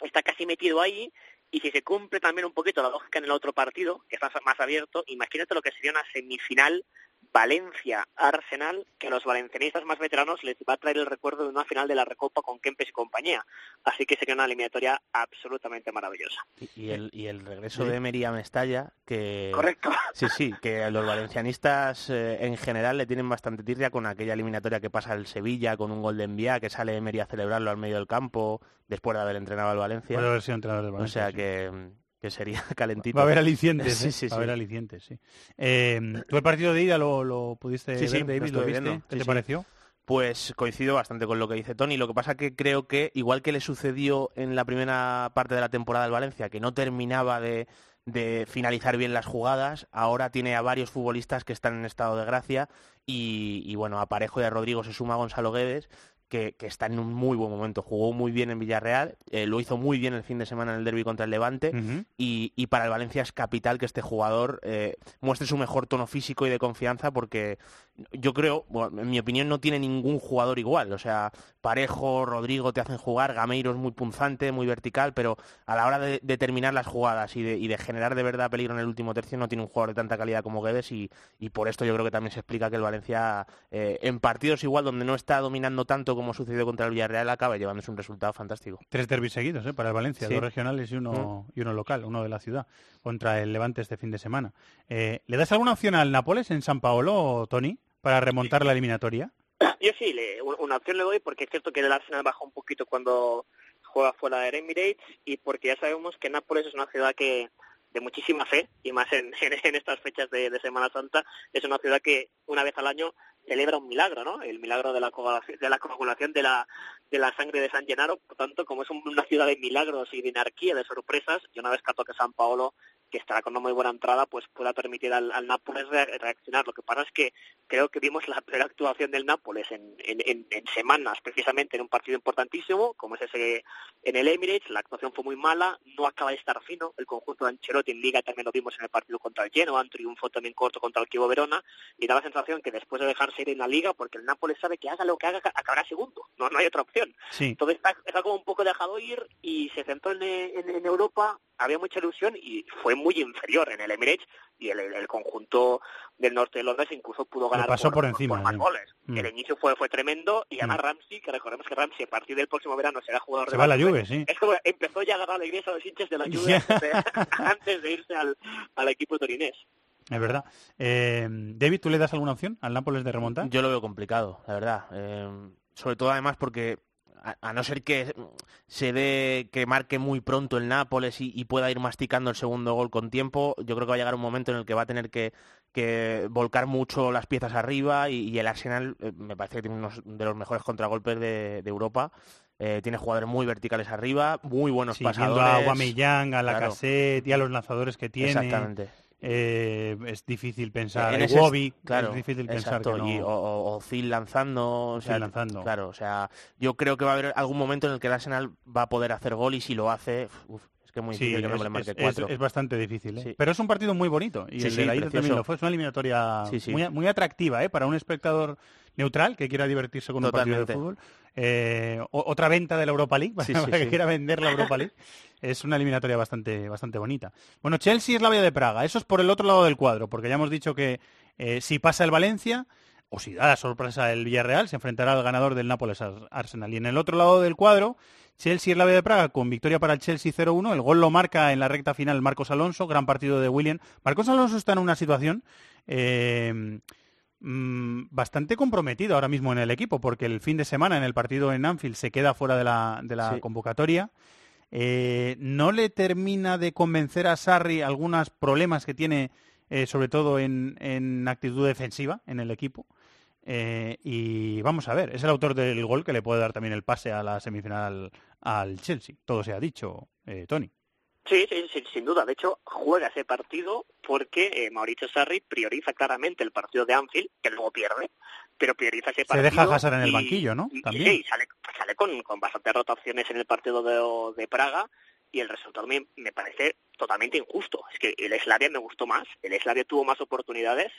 está casi metido ahí y si se cumple también un poquito la lógica en el otro partido, que está más abierto, imagínate lo que sería una semifinal Valencia-Arsenal, que a los valencianistas más veteranos les va a traer el recuerdo de una final de la Recopa con Kempes y compañía. Así que sería una eliminatoria absolutamente maravillosa. Y, el, y el regreso de Emery a Mestalla, que... Correcto. Sí, sí, que a los valencianistas eh, en general le tienen bastante tirria con aquella eliminatoria que pasa el Sevilla con un gol de envía, que sale Emery a celebrarlo al medio del campo después de haber entrenado al Valencia. Puede haber sido entrenador del Valencia. O sea que que sería calentito. Va a haber alicientes, sí, sí, Va a haber alicientes, sí. Eh, ¿Tú el partido de ida lo, pudiste ver, David? ¿Lo viste? ¿Qué te pareció? Pues coincido bastante con lo que dice Tony. Lo que pasa que creo que, igual que le sucedió en la primera parte de la temporada del Valencia, que no terminaba de, finalizar bien las jugadas, ahora tiene a varios futbolistas que están en estado de gracia y, y bueno, a Parejo y a Rodrigo se suma Gonzalo Guedes que, está en un muy buen momento. Jugó muy bien en Villarreal, eh, lo hizo muy bien el fin de semana en el derby contra el Levante y, para el Valencia es capital que este jugador eh, muestre su mejor tono físico y de confianza porque yo creo, en mi opinión, no tiene ningún jugador igual. O sea, Parejo, Rodrigo te hacen jugar, Gameiro es muy punzante, muy vertical, pero a la hora de, terminar las jugadas y de, generar de verdad peligro en el último tercio no tiene un jugador de tanta calidad como Guedes y, por esto yo creo que también se explica que el Valencia eh, en partidos igual donde no está dominando tanto como sucedió contra el Villarreal, acaba llevándose un resultado fantástico. Tres derbis seguidos ¿eh? para el Valencia, dos regionales y uno, mm. y uno local, uno de la ciudad, contra el Levante este fin de semana. Eh, ¿Le das alguna opción al Nápoles en San Paolo, Tony, para remontar la eliminatoria? Yo sí, una opción le doy porque es cierto que el Arsenal baja un poquito cuando juega fuera de Emirates y porque ya sabemos que Nápoles es una ciudad que de muchísima fe y más en, en, estas fechas de, Semana Santa es una ciudad que una vez al año celebra un milagro, ¿no? El milagro de la, de la coagulación de la, de la sangre de San Gennaro. Por tanto, como es una ciudad de milagros y de anarquía, de sorpresas, yo una vez que San Paolo que estará con una muy buena entrada, pues pueda permitir al, Nápoles reaccionar. Lo que pasa es que creo que vimos la primera actuación del Nápoles en, semanas, precisamente en un partido importantísimo, como es ese en el Emirates. La actuación fue muy mala, no acaba de estar fino. El conjunto de Ancelotti en Liga también lo vimos en el partido contra el Genoa, triunfo también corto contra el Kibo Verona, y da la sensación que después de dejarse ir en la Liga, porque el Nápoles sabe que haga lo que haga, acabará segundo. No, no hay otra opción. Entonces está, como un poco dejado ir y se centró en, en Europa había mucha ilusión y fue muy inferior en el Emirates y el, conjunto del norte de Londres incluso pudo ganar pasó por, encima, más goles. Mm. El inicio fue fue tremendo y además mm. Ramsey, que recordemos que Ramsey a partir del próximo verano será jugador de la, Juve, sí. Es como empezó ya a agarrar la iglesia a los hinchas de la Juve antes, de, irse al, al equipo torinés. Es verdad. Eh, David, ¿tú le das alguna opción al Nápoles de remontar? Yo lo veo complicado, la verdad. Eh, sobre todo además porque a, no ser que se dé que marque muy pronto el Nápoles y, pueda ir masticando el segundo gol con tiempo, yo creo que va a llegar un momento en el que va a tener que, volcar mucho las piezas arriba y, el Arsenal eh, me parece que tiene uno de los mejores contragolpes de, Europa. Eh, tiene jugadores muy verticales arriba, muy buenos sí, pasadores. a Guamillán, a la cassette y a los lanzadores que tiene. Exactamente. Eh, es difícil pensar en Wobby, claro, es difícil pensar que no... o, o, lanzando, o sea, lanzando. Claro, o sea, yo creo que va a haber algún momento en el que el Arsenal va a poder hacer gol y si lo hace, es que muy difícil que le marque cuatro. Es, bastante difícil, ¿eh? pero es un partido muy bonito y el de la ida también lo fue. Es una eliminatoria muy, muy, atractiva, ¿eh? Para un espectador neutral que quiera divertirse con un partido de fútbol. Eh, otra venta de la Europa League, para, que quiera vender la Europa League. es una eliminatoria bastante, bastante bonita. Bueno, Chelsea es la Vía de Praga. Eso es por el otro lado del cuadro, porque ya hemos dicho que eh, si pasa el Valencia, o si da la sorpresa el Villarreal, se enfrentará al ganador del Nápoles Arsenal. Y en el otro lado del cuadro, Chelsea es la Vía de Praga con victoria para el Chelsea 0-1. El gol lo marca en la recta final Marcos Alonso, gran partido de William. Marcos Alonso está en una situación eh, mm, bastante comprometido ahora mismo en el equipo, porque el fin de semana en el partido en Anfield se queda fuera de la, convocatoria. Eh, ¿No le termina de convencer a Sarri algunos problemas que tiene, eh, sobre todo en, actitud defensiva en el equipo? Eh, y vamos a ver, es el autor del gol que le puede dar también el pase a la semifinal al Chelsea. Todo se ha dicho, Tony. Sí, sí, sin duda. De hecho, juega ese partido porque Mauricio Sarri prioriza claramente el partido de Anfield, que luego pierde, pero prioriza ese partido. Se deja Hazard en el banquillo, ¿no? También. Sí, sale, sale con, con bastantes rotaciones en el partido de, de Praga y el resultado me, me, parece totalmente injusto. Es que el Slavia me gustó más, el Slavia tuvo más oportunidades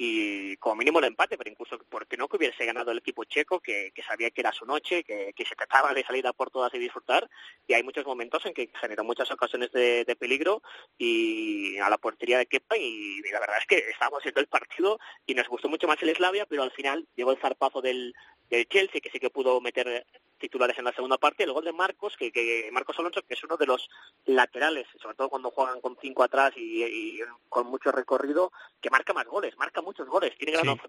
y como mínimo el empate, pero incluso porque no que hubiese ganado el equipo checo, que, sabía que era su noche, que, se trataba de salir a por todas y disfrutar, y hay muchos momentos en que generó muchas ocasiones de, peligro y a la portería de Kepa, y, la verdad es que estábamos viendo el partido y nos gustó mucho más el Slavia, pero al final llegó el zarpazo del, del Chelsea, que sí que pudo meter titulares en la segunda parte, el gol de Marcos, que, que Marcos Alonso, que es uno de los laterales, sobre todo cuando juegan con cinco atrás y, con mucho recorrido, que marca más goles, marca muchos goles, tiene gran sí.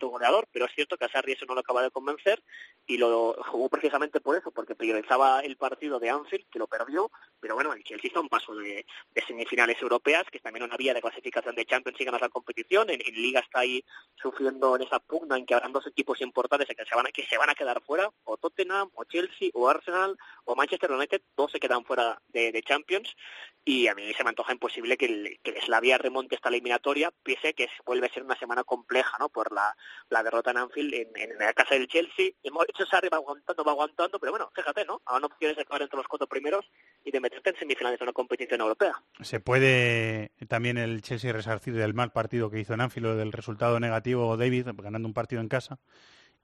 pero es cierto que a Sarri eso no lo acaba de convencer y lo jugó precisamente por eso, porque priorizaba el partido de Anfield, que lo perdió, pero bueno, el Chelsea está un paso de, semifinales europeas, que es también una vía de clasificación de Champions y ganas la competición, en, Liga está ahí sufriendo en esa pugna en que habrán dos equipos importantes que se van a, que se van a quedar fuera, o Tottenham, o Chelsea, o Arsenal, o Manchester United, todos se quedan fuera de, Champions, y a mí se me antoja imposible que el, que el Slavia remonte esta eliminatoria, pese que vuelve a ser una semana compleja, ¿no? Por la, la derrota en Anfield en, la casa del Chelsea. Hemos hecho Sarri va aguantando, va aguantando, pero bueno, fíjate, ¿no? Ahora no quieres acabar entre los cuatro primeros y de meterte en semifinales de una competición europea. Se puede también el Chelsea resarcir del mal partido que hizo en Anfield, del resultado negativo David, ganando un partido en casa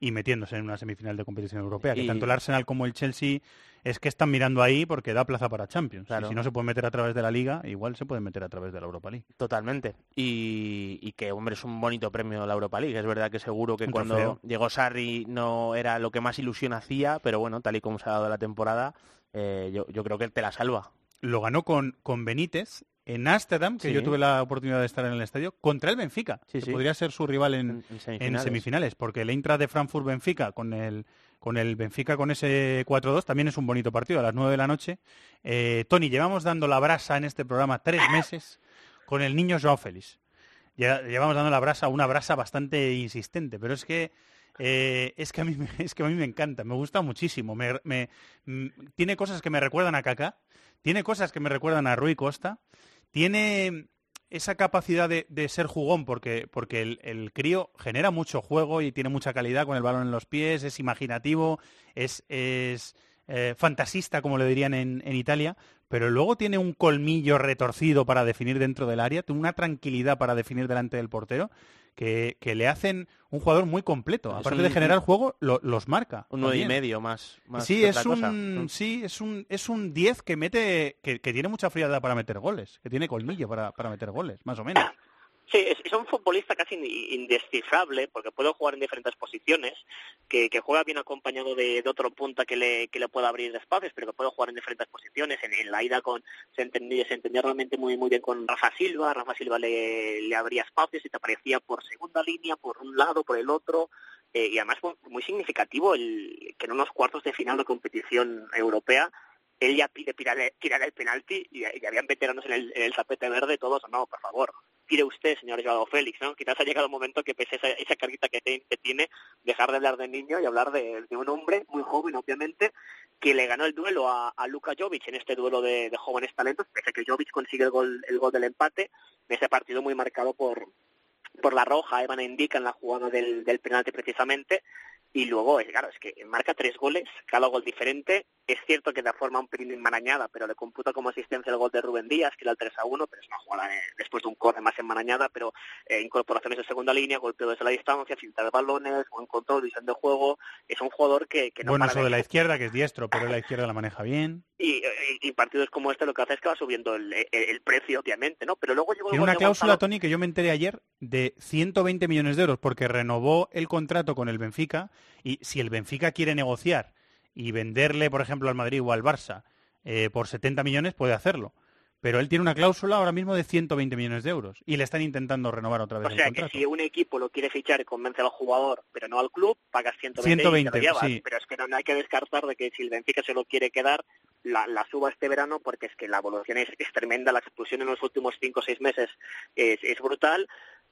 y metiéndose en una semifinal de competición europea. Que tanto el Arsenal como el Chelsea es que están mirando ahí porque da plaza para Champions. Y si no se puede meter a través de la Liga, igual se puede meter a través de la Europa League. Totalmente. Y, que, hombre, es un bonito premio la Europa League. Es verdad que seguro que cuando llegó Sarri no era lo que más ilusión hacía, pero bueno, tal y como se ha dado la temporada, eh, yo, yo creo que él te la salva. Lo ganó con, con Benítez en Ámsterdam, que yo tuve la oportunidad de estar en el estadio, contra el Benfica, que podría ser su rival en, semifinales. porque el Eintracht de Frankfurt-Benfica con el, con el Benfica con ese 4-2 también es un bonito partido a las 9 de la noche. Eh, Tony, llevamos dando la brasa en este programa tres meses con el niño Joao Félix. Llevamos dando la brasa, una brasa bastante insistente, pero es que Eh, es, que a mí, me- es que a mí me encanta, me gusta muchísimo. Me- me- mm, tiene cosas que me recuerdan a Kaká, tiene cosas que me recuerdan a Rui Costa, tiene esa capacidad de, ser jugón, porque, porque el, crío genera mucho juego y tiene mucha calidad con el balón en los pies, es imaginativo, es, es eh, fantasista, como le dirían en, en Italia, pero luego tiene un colmillo retorcido para definir dentro del área, tiene una tranquilidad para definir delante del portero, que, que le hacen un jugador muy completo. Aparte un- de generar juego, lo- los marca. Un y medio más. más Sí, es cosa. un, sí, es un, es un 10 que mete, que, que tiene mucha frialdad para meter goles, que tiene colmillo para, para meter goles, más o menos. Sí, es, un futbolista casi in- indescifrable porque puede jugar en diferentes posiciones, que, juega bien acompañado de, otro punta que le, que le pueda abrir espacios, pero que puede jugar en diferentes posiciones. En, la ida con se entendía, realmente muy muy bien con Rafa Silva, Rafa Silva le, le abría espacios y te aparecía por segunda línea, por un lado, por el otro, eh, y además muy significativo el que en unos cuartos de final de competición europea él ya pide tirar, el penalti y, y habían veteranos en el, en el tapete verde todos, no, por favor, tire usted, señor Joao Félix, ¿no? Quizás ha llegado el momento que pese a esa, esa carguita que, tiene, dejar de hablar de niño y hablar de, un hombre muy joven, obviamente, que le ganó el duelo a, a Luka Jovic en este duelo de, jóvenes talentos, pese a que Jovic consigue el gol, el gol del empate, en ese partido muy marcado por, por la roja, Evan indica en la jugada del, del penalti precisamente, y luego, es claro, es que marca tres goles, cada gol diferente. Es cierto que de forma un pelín enmarañada, pero le computa como asistencia el gol de Rubén Díaz, que era el 3 a 1, pero es una jugada eh, después de un corre más enmarañada, pero eh, incorporaciones de segunda línea, golpeo desde la distancia, filtrar balones, buen control, visión de juego. Es un jugador que, que no bueno, eso de la izquierda, que es diestro, pero la izquierda la maneja bien. y, y- y partidos como este lo que hace es que va subiendo el, el- el precio, obviamente, ¿no? Pero luego llegó Tiene una cláusula, Gonzalo- Tony, que yo me enteré ayer de 120 millones de euros, porque renovó el contrato con el Benfica, y si el Benfica quiere negociar y venderle, por ejemplo, al Madrid o al Barça eh, por 70 millones, puede hacerlo. Pero él tiene una cláusula ahora mismo de 120 millones de euros y le están intentando renovar otra vez O el sea que si un equipo lo quiere fichar y convence al jugador, pero no al club, pagas 120, y te 120, lo llevas. sí. Pero es que no, no hay que descartar de que si el Benfica se lo quiere quedar, la, la suba este verano, porque es que la evolución es, es tremenda, la explosión en los últimos 5 o 6 meses es, es brutal.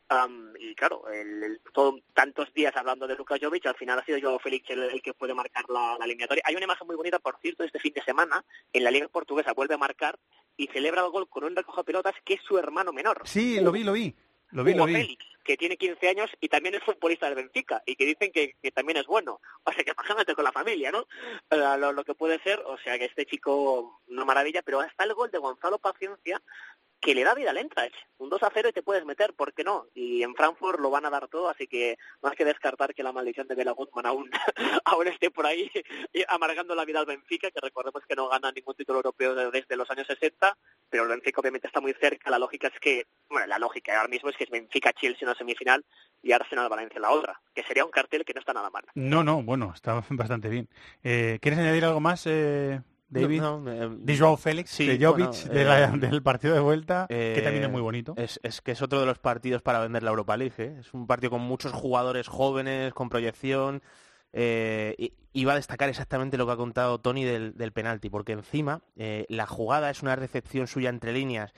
Am, y claro, el, el- todo- tantos días hablando de Luka Jovic, al final ha sido Joao Félix el, el que puede marcar la, la eliminatoria. Hay una imagen muy bonita, por cierto, este fin de semana, en la Liga Portuguesa vuelve a marcar y celebra el gol con un recoge pelotas que es su hermano menor. Sí, lo vi, lo vi. Lo vi, Hugo lo vi. Félix, que tiene 15 años y también es futbolista del Benfica y que dicen que, que también es bueno. O sea, que imagínate con la familia, ¿no? Lo, lo que puede ser, o sea, que este chico, una maravilla, pero hasta el gol de Gonzalo Paciencia que le da vida al Eintracht. Un 2 a 0 y te puedes meter, ¿por qué no? Y en Frankfurt lo van a dar todo, así que hay que descartar que la maldición de Bela Gutmann aún, aún esté por ahí amargando la vida al Benfica, que recordemos que no gana ningún título europeo de- desde los años 60, pero el Benfica obviamente está muy cerca. La lógica es que, bueno, la lógica ahora mismo es que es Benfica-Chelsea en la semifinal y Arsenal-Valencia en la otra, que sería un cartel que no está nada mal. No, no, bueno, está bastante bien. Eh, ¿Quieres añadir algo más, eh, David? No, no, eh, de Joao Félix, sí, de Jovic, bueno, de la- eh, del partido de vuelta, que también Eh, es muy bonito. Es, es que es otro de los partidos para vender la Europa League. ¿eh? Es un partido con muchos jugadores jóvenes, con proyección. y iba a destacar exactamente lo que ha contado Tony del, del penalti, porque encima la jugada es una recepción suya entre líneas.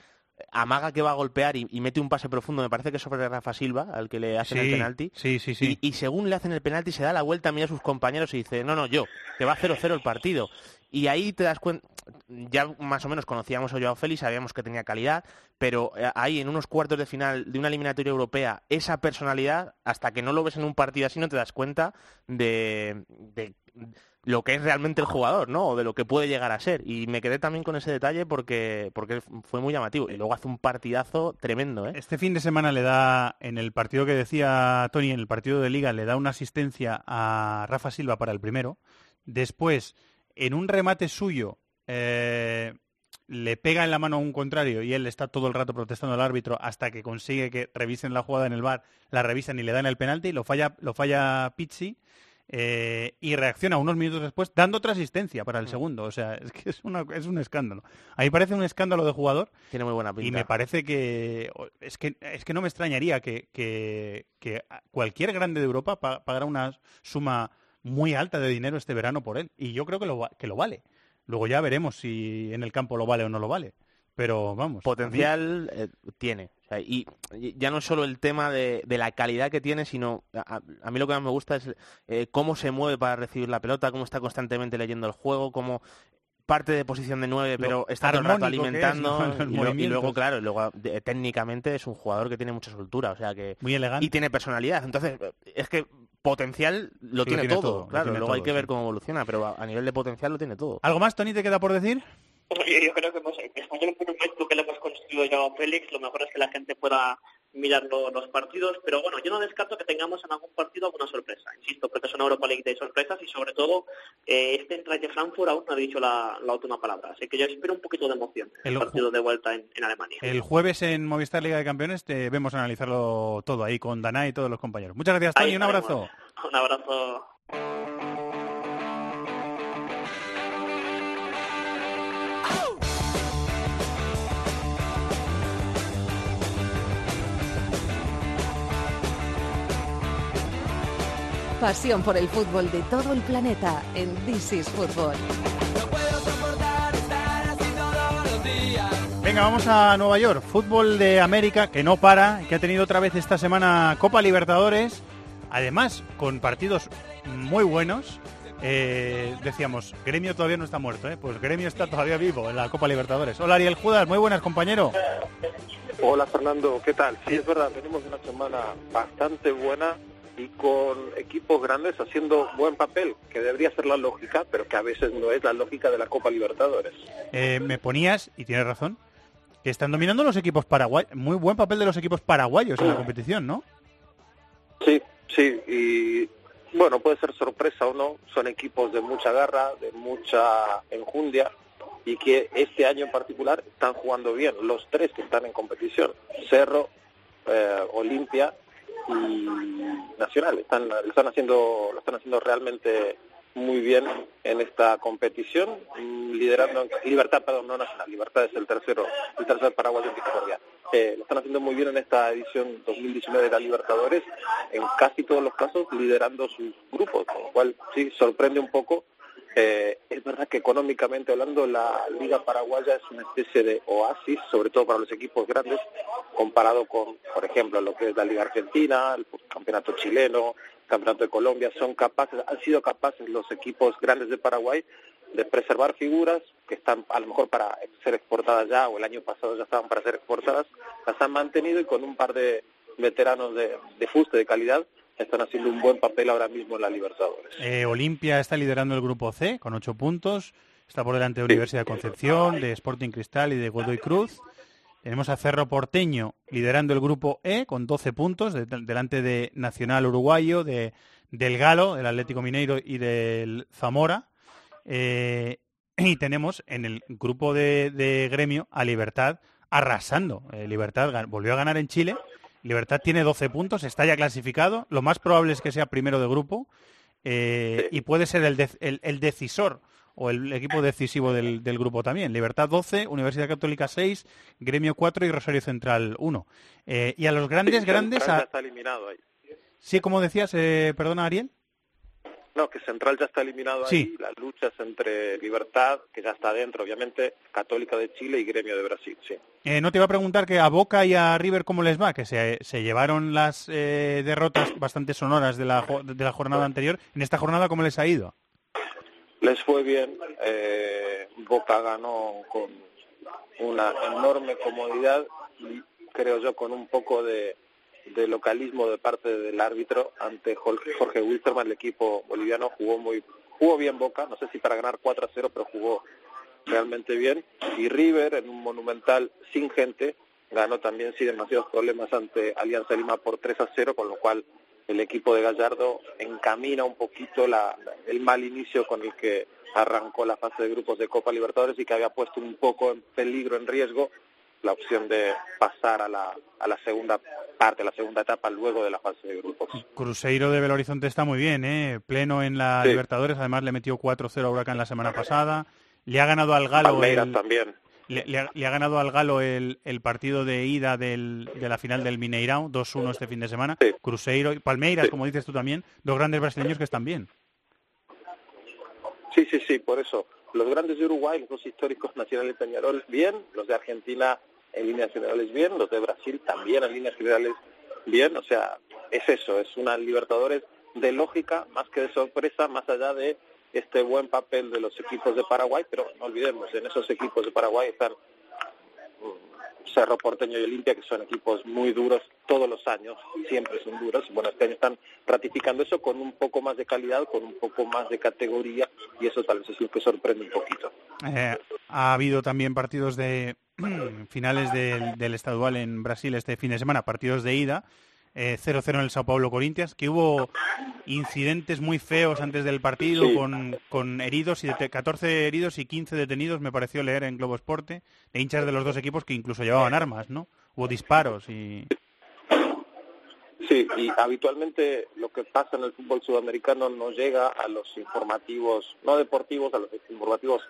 Amaga que va a golpear y, y mete un pase profundo, me parece que es sobre Rafa Silva, al que le hacen el penalti. sí, sí, sí. Y, y según le hacen el penalti, se da la vuelta, mira a sus compañeros y dice, no, no, yo, que va 0-0 el partido. Y ahí te das cuenta, ya más o menos conocíamos a Joao Félix, sabíamos que tenía calidad, pero eh, ahí en unos cuartos de final de una eliminatoria europea, esa personalidad, hasta que no lo ves en un partido así, no te das cuenta de, de lo que es realmente el jugador, ¿no? O de lo que puede llegar a ser. Y me quedé también con ese detalle porque, porque fue muy llamativo. Y luego hace un partidazo tremendo, ¿eh? Este fin de semana le da, en el partido que decía Tony, en el partido de Liga, le da una asistencia a Rafa Silva para el primero. Después, en un remate suyo, eh, le pega en la mano a un contrario y él está todo el rato protestando al árbitro hasta que consigue que revisen la jugada en el bar, la revisan y le dan el penalti, lo falla, lo falla Pizzi. Eh, y reacciona unos minutos después dando otra asistencia para Mm. el segundo. O sea, es que es, una, es un escándalo. A mí parece un escándalo de jugador. Tiene muy buena Y pinta. me parece que es que, es que no me extrañaría que, que- que cualquier grande de Europa pa- pagara una suma muy alta de dinero este verano por él. Y yo creo que lo, que lo vale. Luego ya veremos si en el campo lo vale o no lo vale. Pero vamos. Potencial eh, tiene. O sea, y, ya no es solo el tema de, de la calidad que tiene, sino a, a mí lo que más me gusta es eh, cómo se mueve para recibir la pelota, cómo está constantemente leyendo el juego, cómo parte de posición de nueve, pero Lo está todo el rato es, alimentando. y, luego, claro, luego de- técnicamente es un jugador que tiene mucha soltura, o sea que Muy elegante. y tiene personalidad. Entonces, es que potencial lo Sí, tiene, tiene todo, claro. tiene luego hay que ver sí. cómo evoluciona, pero a, a nivel de potencial lo tiene todo. ¿Algo más, Tony, te queda por decir? Yo, yo creo que pues, después del monumento que le hemos construido ya a Félix, lo mejor es que la gente pueda mirar lo- los partidos, pero bueno, yo no descarto que tengamos en algún partido alguna sorpresa. Insisto, porque es una Europa League de sorpresas y sobre todo eh, este Eintracht de Frankfurt aún no ha dicho la, la última palabra. Así que yo espero un poquito de emoción en El el partido de vuelta en, en Alemania. El jueves en Movistar Liga de Campeones te vemos analizarlo todo ahí con Dana y todos los compañeros. Muchas gracias, Tony. Un abrazo. Un abrazo. Pasión por el fútbol de todo el planeta en This is Fútbol. Venga, vamos a Nueva York. Fútbol de América que no para, que ha tenido otra vez esta semana Copa Libertadores. Además, con partidos muy buenos. Eh, decíamos, Gremio todavía no está muerto, ¿eh? Pues Gremio está todavía vivo en la Copa Libertadores. Hola Ariel Judas, muy buenas compañero. Hola Fernando, ¿qué tal? Sí, es verdad, tenemos una semana bastante buena y con equipos grandes haciendo buen papel, que debería ser la lógica, pero que a veces no es la lógica de la Copa Libertadores. Eh, me ponías, y tienes razón, que están dominando los equipos paraguayos. Muy buen papel de los equipos paraguayos en la competición, ¿no? Sí, sí, y bueno, puede ser sorpresa o no, son equipos de mucha garra, de mucha enjundia y que este año en particular están jugando bien, los tres que están en competición, Cerro, eh, Olimpia y Nacional, están, lo están haciendo, lo están haciendo realmente muy bien en esta competición, liderando Libertad, perdón, no Nacional, Libertad es el tercero, el tercer paraguayo en categoría. Eh, lo están haciendo muy bien en esta edición 2019 de la Libertadores, en casi todos los casos liderando sus grupos, con lo cual sí sorprende un poco. Eh, es verdad que económicamente hablando la Liga Paraguaya es una especie de oasis, sobre todo para los equipos grandes, comparado con, por ejemplo, lo que es la Liga Argentina, el Campeonato Chileno, el Campeonato de Colombia, son capaces, han sido capaces los equipos grandes de Paraguay de preservar figuras que están a lo mejor para ser exportadas ya o el año pasado ya estaban para ser exportadas, las han mantenido y con un par de veteranos de, de fuste de calidad están haciendo un buen papel ahora mismo en la Libertadores. Eh, Olimpia está liderando el grupo C con ocho puntos. Está por delante de Universidad de Concepción, de Sporting Cristal y de Godoy Cruz. Tenemos a Cerro Porteño liderando el grupo E con 12 puntos, de- delante de Nacional Uruguayo, de, del Galo, del Atlético Mineiro y del Zamora. Eh, y tenemos en el grupo de, de Gremio a Libertad arrasando. Eh, Libertad volvió a ganar en Chile. Libertad tiene 12 puntos, está ya clasificado. Lo más probable es que sea primero de grupo eh, y puede ser el, el- el decisor o el equipo decisivo del, del grupo también. Libertad 12, Universidad Católica 6, Gremio 4 y Rosario Central 1. Eh, y a los grandes, Sí, grandes... A- está eliminado ahí. Sí, como decías, eh, perdona Ariel. No, que Central ya está eliminado Sí. ahí. La lucha es entre Libertad, que ya está dentro, obviamente, Católica de Chile y Gremio de Brasil, sí. Eh, no te iba a preguntar que a Boca y a River cómo les va, que se, se llevaron las eh, derrotas bastante sonoras de la, de la jornada anterior. En esta jornada, ¿cómo les ha ido? Les fue bien. eh, Boca ganó con una enorme comodidad y creo yo con un poco de, de localismo de parte del árbitro ante Jorge, Jorge Wilstermann, el equipo boliviano jugó muy jugó bien Boca, no sé si para ganar 4 a 0, pero jugó realmente bien. Y River en un monumental sin gente ganó también sin demasiados problemas ante Alianza Lima por 3 a 0, con lo cual el equipo de Gallardo encamina un poquito la, el mal inicio con el que arrancó la fase de grupos de Copa Libertadores y que había puesto un poco en peligro, en riesgo, la opción de pasar a la, a la segunda parte, la segunda etapa luego de la fase de grupos. Cruzeiro de Belo Horizonte está muy bien, ¿eh? pleno en la Sí. Libertadores. Además, le metió 4-0 a Huracán la semana pasada. Le ha ganado al Galo. Palmeiras el- también. Le, le ha, le ha ganado al Galo el, el partido de ida del- de la final del Mineirão, 2-1 este fin de semana. Cruzeiro y Palmeiras, como dices tú también, dos grandes brasileños que están bien. Sí, sí, sí, por eso. los grandes de Uruguay, los dos históricos Nacional y Peñarol, bien, los de Argentina en líneas generales bien, los de Brasil también en líneas generales bien, o sea, es eso, es una Libertadores de lógica más que de sorpresa, más allá de este buen papel de los equipos de Paraguay, pero no olvidemos, en esos equipos de Paraguay están mm, Cerro Porteño y Olimpia, que son equipos muy duros todos los años, siempre son duros. Bueno, este año están ratificando eso con un poco más de calidad, con un poco más de categoría, y eso tal vez es lo que sorprende un poquito. Eh, ha habido también partidos de finales del, del estadual en Brasil este fin de semana, partidos de ida. 0-0 en el Sao Paulo Corinthians, que hubo incidentes muy feos antes del partido con, con, heridos y 14 heridos y 15 detenidos, me pareció leer en Globo Esporte, de hinchas de los dos equipos que incluso llevaban armas, ¿no? Hubo disparos y... Sí, y habitualmente lo que pasa en el fútbol sudamericano no llega a los informativos, no deportivos, a los informativos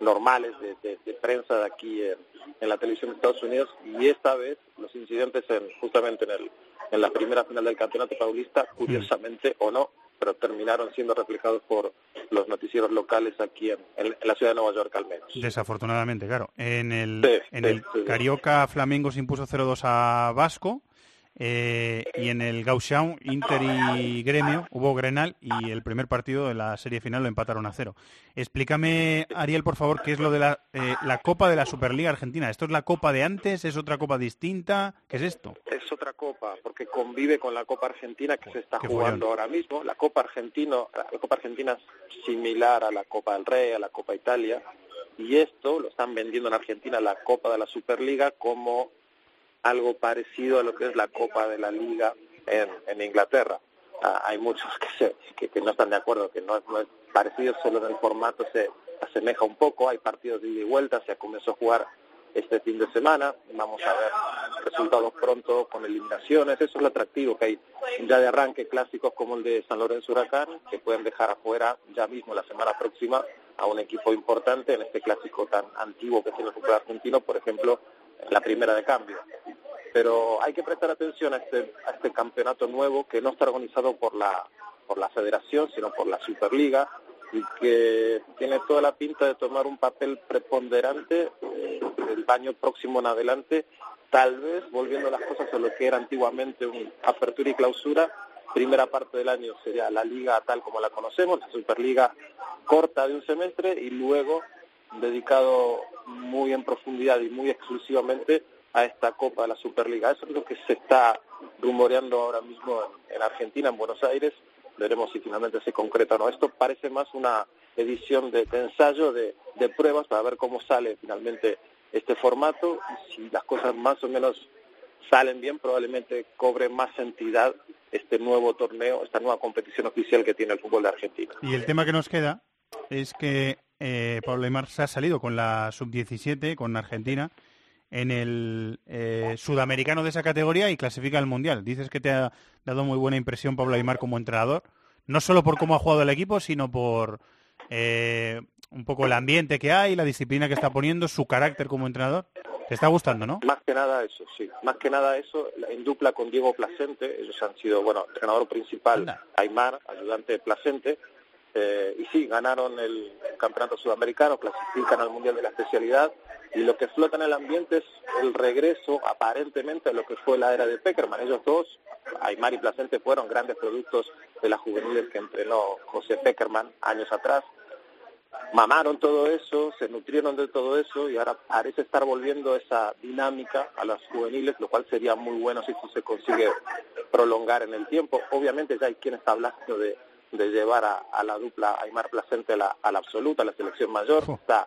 normales de, prensa de aquí en, en, la televisión de Estados Unidos y esta vez los incidentes en, justamente en el en la primera final del Campeonato Paulista, curiosamente o no, pero terminaron siendo reflejados por los noticieros locales aquí en, la ciudad de Nueva York al menos. Desafortunadamente, claro. En el, en el Carioca Flamengo se impuso 0-2 a Vasco eh, y en el Gauchão, Inter y Gremio, hubo Grenal y el primer partido de la serie final lo empataron a cero. Explícame, Ariel, por favor, qué es lo de la, eh, la Copa de la Superliga Argentina. ¿Esto es la Copa de antes? ¿Es otra Copa distinta? ¿Qué es esto? Es otra Copa, porque convive con la Copa Argentina que se está jugando ahora mismo. La Copa, Argentino, la Copa Argentina es similar a la Copa del Rey, a la Copa Italia, y esto lo están vendiendo en Argentina, la Copa de la Superliga, como algo parecido a lo que es la Copa de la Liga en, Inglaterra. Ah, hay muchos que, se, que, no están de acuerdo, que no, no es parecido, solo en el formato se asemeja un poco, hay partidos de ida y vuelta, se comenzó a jugar este fin de semana, vamos a ver resultados pronto con eliminaciones, eso es lo atractivo que hay ya de arranque clásicos como el de San Lorenzo Huracán, que pueden dejar afuera ya mismo la semana próxima a un equipo importante en este clásico tan antiguo que tiene el fútbol argentino, por ejemplo, la primera de cambio. Pero hay que prestar atención a este, a este campeonato nuevo que no está organizado por la, por la federación, sino por la Superliga y que tiene toda la pinta de tomar un papel preponderante eh, el año próximo en adelante, tal vez volviendo las cosas a lo que era antiguamente un apertura y clausura. Primera parte del año sería la liga tal como la conocemos, la Superliga corta de un semestre y luego dedicado muy en profundidad y muy exclusivamente a esta Copa de la Superliga. Eso es lo que se está rumoreando ahora mismo en, Argentina, en Buenos Aires. Veremos si finalmente se concreta o no. Esto parece más una edición de, ensayo, de, de, pruebas, para ver cómo sale finalmente este formato. Si las cosas más o menos salen bien, probablemente cobre más entidad este nuevo torneo, esta nueva competición oficial que tiene el fútbol de Argentina. Y el tema que nos queda es que eh, Pablo Aymar se ha salido con la sub-17, con Argentina, en el eh, sudamericano de esa categoría y clasifica al Mundial. Dices que te ha dado muy buena impresión Pablo Aymar como entrenador, no solo por cómo ha jugado el equipo, sino por eh, un poco el ambiente que hay, la disciplina que está poniendo, su carácter como entrenador. Te está gustando, ¿no? Más que nada eso, sí. Más que nada eso, en dupla con Diego Placente, ellos han sido, bueno, entrenador principal, Aymar, ayudante de Placente, eh, y sí, ganaron el, campeonato sudamericano, clasifican al Mundial de la Especialidad y lo que flota en el ambiente es el regreso aparentemente a lo que fue la era de Peckerman. Ellos dos, Aymar y Placente, fueron grandes productos de las juveniles que entrenó José Peckerman años atrás. Mamaron todo eso, se nutrieron de todo eso y ahora parece estar volviendo esa dinámica a las juveniles, lo cual sería muy bueno si se consigue prolongar en el tiempo. Obviamente ya hay quien está hablando de de llevar a, la dupla Aymar Placente a la, a la absoluta, a la selección mayor. Está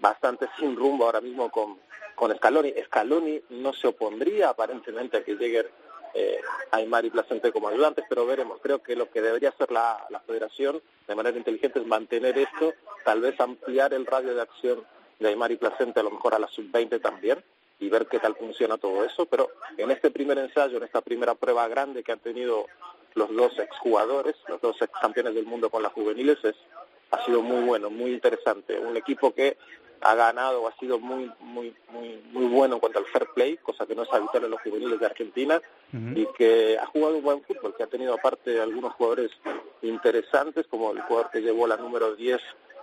bastante sin rumbo ahora mismo con, con Scaloni. Scaloni no se opondría aparentemente a que lleguen eh, Aymar y Placente como ayudantes, pero veremos. Creo que lo que debería hacer la, la federación de manera inteligente es mantener esto, tal vez ampliar el radio de acción de Aymar y Placente a lo mejor a la sub-20 también y ver qué tal funciona todo eso, pero en este primer ensayo, en esta primera prueba grande que han tenido los dos exjugadores, los dos ex campeones del mundo con las juveniles, es, ha sido muy bueno, muy interesante. Un equipo que ha ganado, ha sido muy, muy, muy, muy bueno en cuanto al fair play, cosa que no es habitual en los juveniles de Argentina, y que ha jugado un buen fútbol, que ha tenido aparte algunos jugadores interesantes, como el jugador que llevó la número 10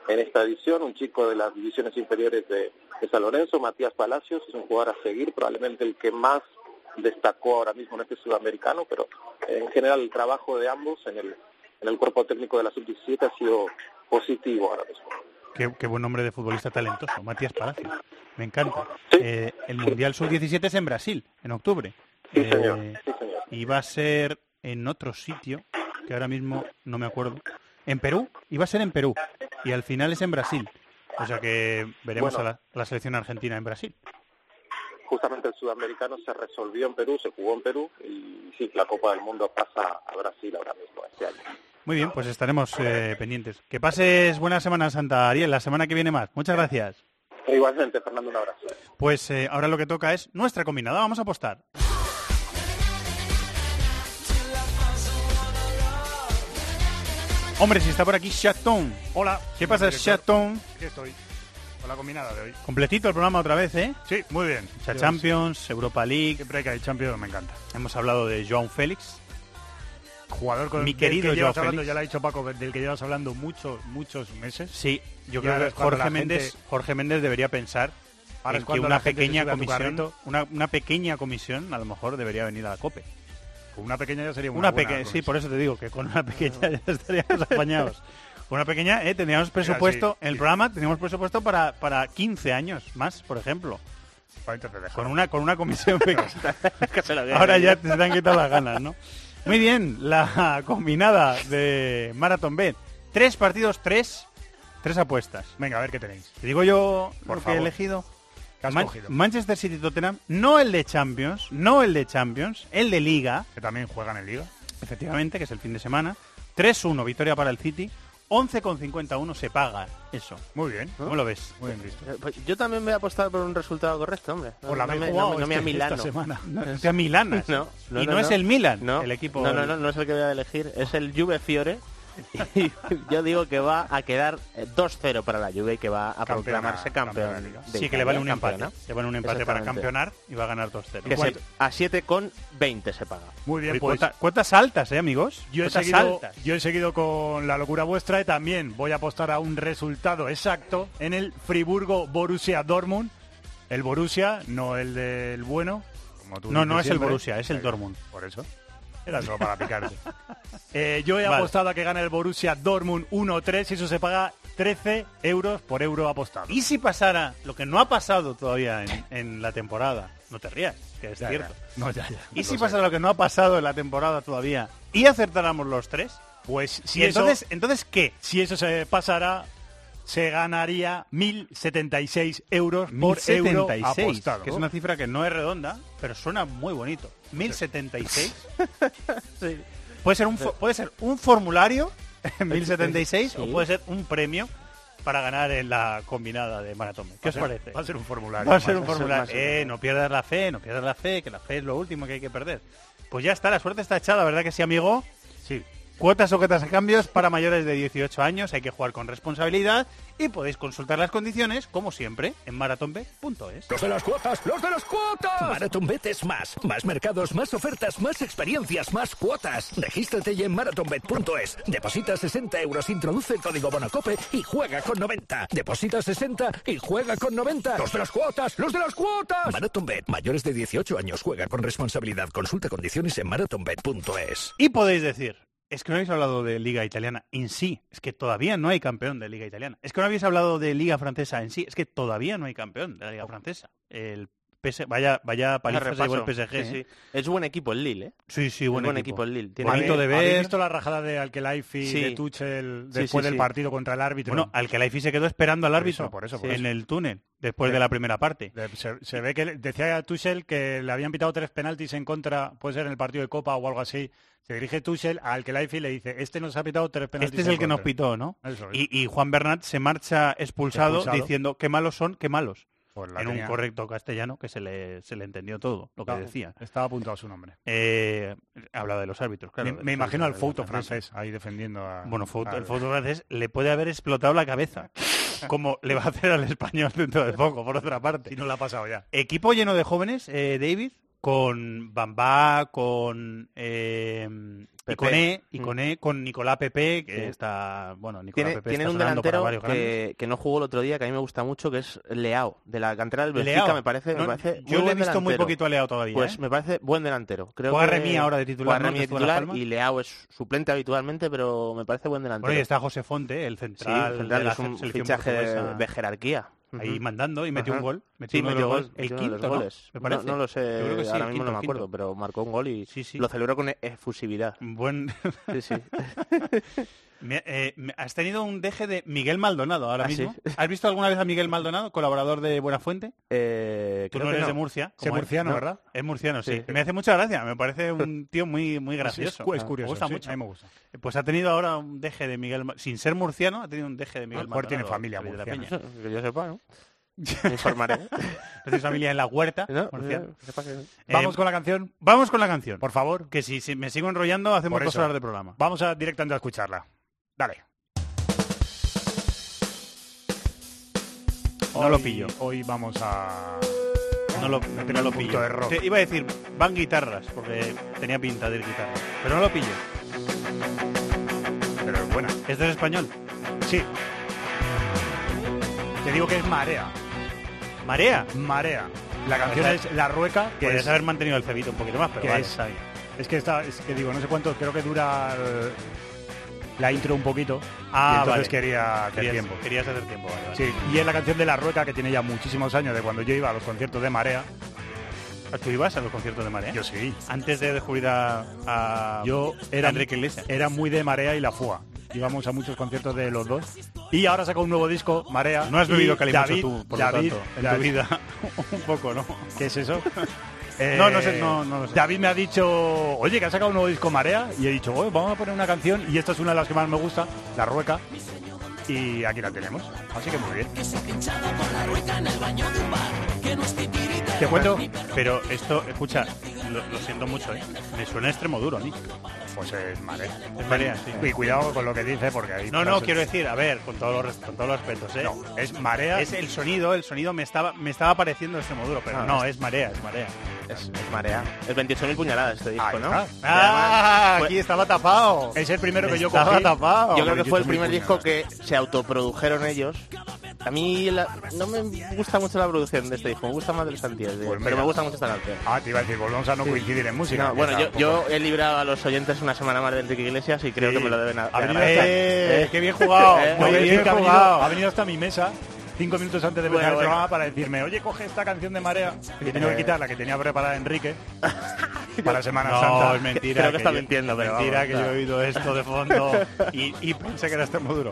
en esta edición, un chico de las divisiones inferiores de, de San Lorenzo, Matías Palacios, es un jugador a seguir, probablemente el que más destacó ahora mismo en este sudamericano, pero en general el trabajo de ambos en el, en el cuerpo técnico de la sub-17 ha sido positivo ahora mismo. Qué, qué buen nombre de futbolista talentoso, Matías Palacios. Me encanta. Eh, el Mundial Sub-17 es en Brasil, en octubre. Sí, señor. Eh, Sí, señor. y va a ser en otro sitio, que ahora mismo no me acuerdo. En Perú, iba a ser en Perú. Y al final es en Brasil. O sea que veremos Bueno. a la, la selección argentina en Brasil. Justamente el sudamericano se resolvió en Perú, se jugó en Perú y sí, la Copa del Mundo pasa a Brasil ahora mismo este año. Muy bien, pues estaremos eh, pendientes. Que pases buena Semana Santa, Ariel. La semana que viene más. Muchas gracias. Igualmente, Fernando, un abrazo. Pues eh, ahora lo que toca es nuestra combinada. Vamos a apostar. Hombre, si está por aquí Chaton. Hola. ¿Qué pasa? Chaton? Aquí estoy. Con la combinada de hoy. Completito el programa otra vez, ¿eh? Sí, muy bien. Cha. Champions, Europa League. Siempre que hay Champions me encanta. Hemos hablado de Joan Félix. Jugador con Mi querido que Joao hablando, ya lo ha dicho Paco, del que llevas hablando muchos, muchos meses. Sí, yo creo que Jorge gente- Méndez, Jorge Méndez debería pensar Ahora en que una pequeña comisión, una, una pequeña comisión a lo mejor debería venir a la COPE. Con una pequeña ya sería una, pequeña, sí, por eso te digo que con una pequeña ya estaríamos apañados. Con una pequeña, eh, tendríamos Mira, presupuesto, sí. en el programa teníamos presupuesto para, para 15 años más, por ejemplo. Con una, con una comisión. Que se. Ahora ya te han quitado las ganas, ¿no? Muy bien, la combinada de Marathon B. Tres partidos, tres, tres apuestas. Venga, a ver qué tenéis. Te digo yo Por lo que he favor. elegido. ¿Qué has Man- cogido? Manchester City Tottenham, no el de Champions, no el de Champions, el de Liga, Que también juegan en Liga. efectivamente, que es el fin de semana. 3-1, victoria para el City. 11,51 se paga eso. Muy bien. ¿Cómo lo ves? Muy bien visto. Eh, pues Yo también voy a apostar por un resultado correcto, hombre. No, Por la no me, no, no me a este- Milano. esta semana. No, es a. No, no, y no, no, es el Milan, No, el equipo. No, no, no, no es el que voy a elegir, es el Juve Fiore. Y yo digo que va a quedar eh, 2-0 para la Juve y que va a Campeona- proclamarse campeón. campeona de liga. de Sí, que le vale un campeona. empate. Le vale un empate para campeonar y va a ganar 2-0. Que Bueno, se- a 7 con 20 se paga. Muy bien, pues cuotas altas, ¿eh, amigos? yo he, seguido, altas. yo he seguido con la locura vuestra y también voy a apostar a un resultado exacto en el Friburgo Borussia Dortmund. El Borussia, no el del bueno. Como tú No, no es el. Borussia, es el Dortmund. Por eso. Era solo para picarte. Eh, yo he Vale. apostado a que gane el Borussia Dortmund 1-3 y eso se paga 13 euros por euro apostado. ¿Y si pasara lo que no ha pasado todavía en, en la temporada? No te rías, que es Ya, cierto. ya. No, ya, ya. ¿Y si pasara lo que no ha pasado en la temporada todavía y acertáramos los tres? Pues si ¿Y eso, entonces, entonces qué? si eso se pasara, se ganaría 1.076 euros por euro 1076, apostado. que es una cifra que no es redonda, pero suena muy bonito. 1076. Puede ser un puede ser un formulario en 1076 o Sí. puede ser un premio para ganar en la combinada de maratón. ¿Qué os parece? Va a ser un formulario. Va a ser un formulario. Eh, no pierdas la fe, no pierdas la fe, que la fe es lo último que hay que perder. Pues ya está, la suerte está echada, ¿verdad que sí, amigo? Sí. Cuotas sujetas a cambios para mayores de 18 años, hay que jugar con responsabilidad y podéis consultar las condiciones, como siempre, en maratonb.es. Los de las cuotas, los de las cuotas. MarathonBet es más. Más mercados, más ofertas, más experiencias, más cuotas. Regístrate ya en marathonbet.es. Deposita 60 euros, introduce el código Bonacope y juega con 90. Deposita 60 y juega con 90. Los de las cuotas, los de las cuotas. MarathonBet, mayores de 18 años, juega con responsabilidad. Consulta condiciones en marathonbet.es. Y podéis decir, es que no habéis hablado de Liga Italiana en sí, es que todavía no hay campeón de Liga Italiana. Es que no habéis hablado de Liga Francesa en sí, es que todavía no hay campeón de la Liga Francesa. PS, vaya, vaya paliza se el. PSG. Sí, ¿eh? Es buen equipo el Lille, ¿eh? Sí, sí, buen, buen equipo. equipo el Lille. Tiene Bonito de ¿Habéis ver. visto la rajada de Alkelaifi Sí. de Tuchel después del partido contra el árbitro? Bueno, Alkelaifi se quedó esperando al Por árbitro eso, por eso, por en eso. el túnel después de la primera parte. Se, se ve que le- decía Tuchel que le habían pitado tres penaltis en contra, puede ser en el partido de Copa o algo así. Se dirige Tuchel a Alkelaifi y le dice, este nos ha pitado tres penaltis Este es el que nos contra". pitó, ¿no? Eso es. Y, y Juan Bernat se marcha expulsado, Expulsado. diciendo qué malos son, qué malos. Pues en tenía- un correcto castellano que se le, se le entendió todo lo que decía. Estaba apuntado su nombre. Eh, habla de los árbitros, claro. me, imagino al franceses. francés ahí defendiendo a... Bueno, al- el fútbol francés le puede haber explotado la cabeza. Como le va a hacer al español dentro de poco, por otra parte. Si no la ha pasado ya. Equipo lleno de jóvenes, eh, David. Con Bamba, con eh, Pepe. Iconé, Mm. Iconé, con Nicolás Pepe, que Sí. está, bueno, Nicolás Tiene, Pepe tienen está un para delantero que, que no jugó el otro día, que a mí me gusta mucho, que es Leao, de la cantera del Benfica, Leao. me parece, me No, parece yo muy le he visto muy delantero. poquito a Leao todavía, Pues ¿eh? me parece buen delantero. Creo Juega que- Remy ahora de titular, que de titular y Leao es suplente habitualmente, pero me parece buen delantero. Bueno, y está José Fonte, el Sí, central, central, de la es un fichaje de, de jerarquía. Ahí mandando y metió Ajá. un gol. Metió sí, uno de metió los gol, goles. El quinto, los ¿no? goles. Me No- parece. No, lo sé, Yo creo que sí, ahora mismo quinto, no me acuerdo, quinto. pero marcó un gol y Sí, sí. lo celebró con efusividad. Buen... Sí, sí. Me- eh, me- has tenido un deje de Miguel Maldonado ahora ¿Ah, mismo. sí? ¿Has visto alguna vez a Miguel Maldonado, colaborador de Buenafuente? Eh, Tú creo no que eres no. de Murcia. Es murciano, No, ¿verdad? Es murciano, sí. Sí. Me hace mucha gracia. Me parece un tío muy, muy gracioso. es, es curioso. Me gusta sí, mucho. a mí me gusta. Pues ha tenido ahora un deje de Miguel... Sin ser murciano, ha tenido un deje de Miguel A lo mejor Maldonado. tiene familia murciana. Peña. Que yo sepa, ¿no? Me informaré. Tiene familia en la huerta. No, eh, Vamos Eh, con la canción, Vamos con la canción. por favor. Que si, si me sigo enrollando, hacemos Por dos eso. horas de programa. Vamos a directamente a escucharla. Dale. No lo pillo. Hoy vamos a... No lo, no lo pillo. de rock. Te iba a decir, van guitarras, porque tenía pinta de ir guitarra. Pero no lo pillo. Pero es buena. ¿Esto es español? Sí. Te digo que es Marea. ¿Marea? Marea. La canción es La Rueca, que Podrías es, haber mantenido el cebito un poquito más, pero que vale, es- está bien. es que está, es que digo, no sé cuánto, creo que dura el- la intro un poquito. Ah, y entonces vale. quería hacer Querías, tiempo. querías hacer tiempo, vale, vale. Sí, y es la canción de La Rueca que tiene ya muchísimos años de cuando yo iba a los conciertos de Marea. ¿Tú ibas a los conciertos de Marea? Yo sí. Antes de descubrir a, a Yo era, Enrique Iglesias. era muy de Marea y La Fua. Íbamos a muchos conciertos de los dos. Y ahora saca un nuevo disco, Marea. No has bebido calimocho David, tú, por David, lo tanto, en David- tu vida. un poco, ¿no? ¿Qué es eso? Eh, No, no sé, no- no lo sé. David me ha dicho, oye, que ha sacado un nuevo disco Marea. Y he dicho, oye, vamos a poner una canción. Y esta es una de las que más me gusta, La Rueca. Y aquí la tenemos. Así que muy bien. Te cuento, pero esto, escucha, lo, lo siento mucho, ¿eh? Me suena extremo duro a mí. Pues es Marea. Es Marea, sí. Y cuidado con lo que dice, porque ahí... No, no, quiero decir, a ver, con todos los, con todos los respetos, ¿eh? No, es Marea. Es el sonido, el sonido me estaba, me estaba pareciendo extremo duro, pero Ah, no, es- es marea, es marea. Es, es marea. Es 28.000 puñaladas este disco, Ahí ¿no? está. Y ¡Ah! además fue- Aquí estaba tapado. Es el primero que yo Estaba cogí. tapado. Yo creo que fue el 28.000 primer disco que se autoprodujeron ellos. A mí la- no me gusta mucho la producción de este disco, me gusta más del Pues pero mira. me gusta mucho esta canción. Ah, te iba a decir, volvemos a no coincidir en música. No, bueno, yo, yo he librado a los oyentes una semana más de Enrique Iglesias y creo que me lo deben a- Ha venido agradecer. ¡Eh! ¿Eh? ¡Qué bien jugado! Eh, Muy voy a bien decir que ha venido, jugado. ha venido hasta mi mesa cinco minutos antes de empezar Bueno, el bueno. programa para decirme, oye, coge esta canción de Marea, que he tenido que Eh. quitar la que tenía preparada Enrique para Semana No, Santa. es mentira. Creo que está yo- mintiendo, pero Mentira vamos, que claro. yo he oído esto de fondo y, y pensé que era extremo duro.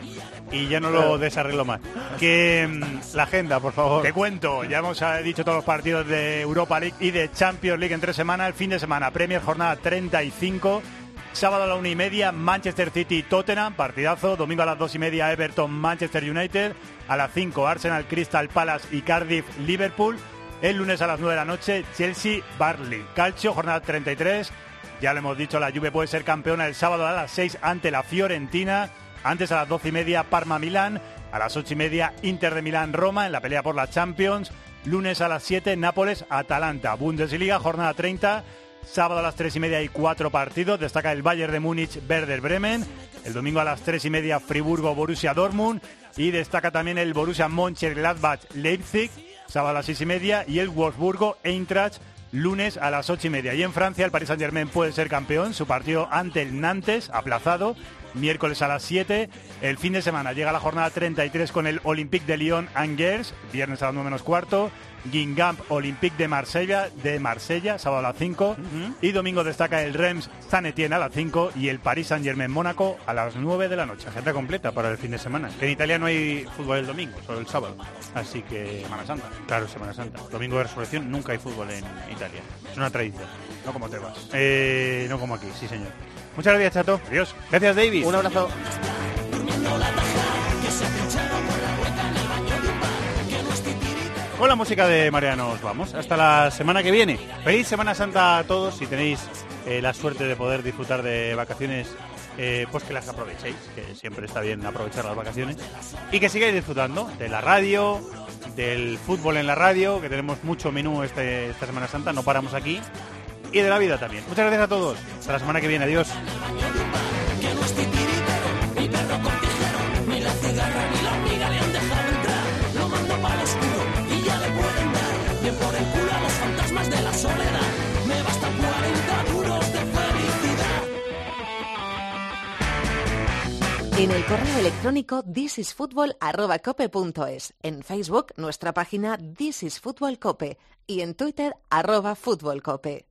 Y ya no lo desarreglo más. Que mm, la agenda, por favor. Te cuento, ya hemos eh, dicho todos los partidos de Europa League y de Champions League en tres semanas. El fin de semana, Premier jornada 35. Sábado a la una y media, Manchester City Tottenham, partidazo. Domingo a las dos y media, Everton Manchester United. A las 5, Arsenal Crystal Palace y Cardiff Liverpool. El lunes a las 9 de la noche, Chelsea Barley. Calcio, jornada 33. Ya lo hemos dicho, la Juve puede ser campeona el sábado a las 6 ante la Fiorentina. Antes a las 12 y media, Parma Milán. A las 8 y media, Inter de Milán Roma en la pelea por la Champions. Lunes a las 7, Nápoles Atalanta. Bundesliga, jornada 30. Sábado a las 3 y media hay cuatro partidos. Destaca el Bayern de Múnich, Werder Bremen. El domingo a las 3 y media, Friburgo, Borussia Dortmund. Y destaca también el Borussia Mönchengladbach, Leipzig. Sábado a las 6 y media. Y el Wolfsburgo, Eintracht. Lunes a las 8 y media. Y en Francia, el Paris Saint-Germain puede ser campeón. Su partido ante el Nantes, aplazado. Miércoles a las 7. El fin de semana llega la jornada 33 con el Olympique de Lyon Angers. Viernes a las 9 menos cuarto. Guingamp Olympique de Marsella, de Marsella, sábado a las 5. Y domingo destaca el Reims San Etienne a las 5 y el Paris Saint Germain Mónaco a las 9 de la noche. Agenda completa para el fin de semana. Que en Italia no hay fútbol el domingo, solo el sábado. Así que. Semana Santa. Claro, Semana Santa. Domingo de Resurrección nunca hay fútbol en Italia. Es una tradición. No como te vas. Eh, no como aquí, sí señor. Muchas gracias, Chato. Adiós. Gracias, David. Un abrazo. Con la música de María nos vamos. Hasta la semana que viene. Feliz Semana Santa a todos. Si tenéis eh, la suerte de poder disfrutar de vacaciones, eh, pues que las aprovechéis, que siempre está bien aprovechar las vacaciones, y que sigáis disfrutando de la radio, del fútbol en la radio, que tenemos mucho menú este- esta Semana Santa, no paramos aquí, y de la vida también. Muchas gracias a todos. Hasta la semana que viene. Adiós. que no es titiritero, ni perro con tijero, ni la cigarra ni la hormiga le han dejado entrar. Lo mando para el oscuro y ya le pueden dar bien por el culo a los fantasmas de la soledad. Me bastan 40 duros de felicidad. En el correo electrónico thisisfutbol@cope.es, en Facebook nuestra página This is Fútbol Cope y en Twitter arroba Fútbol Cope.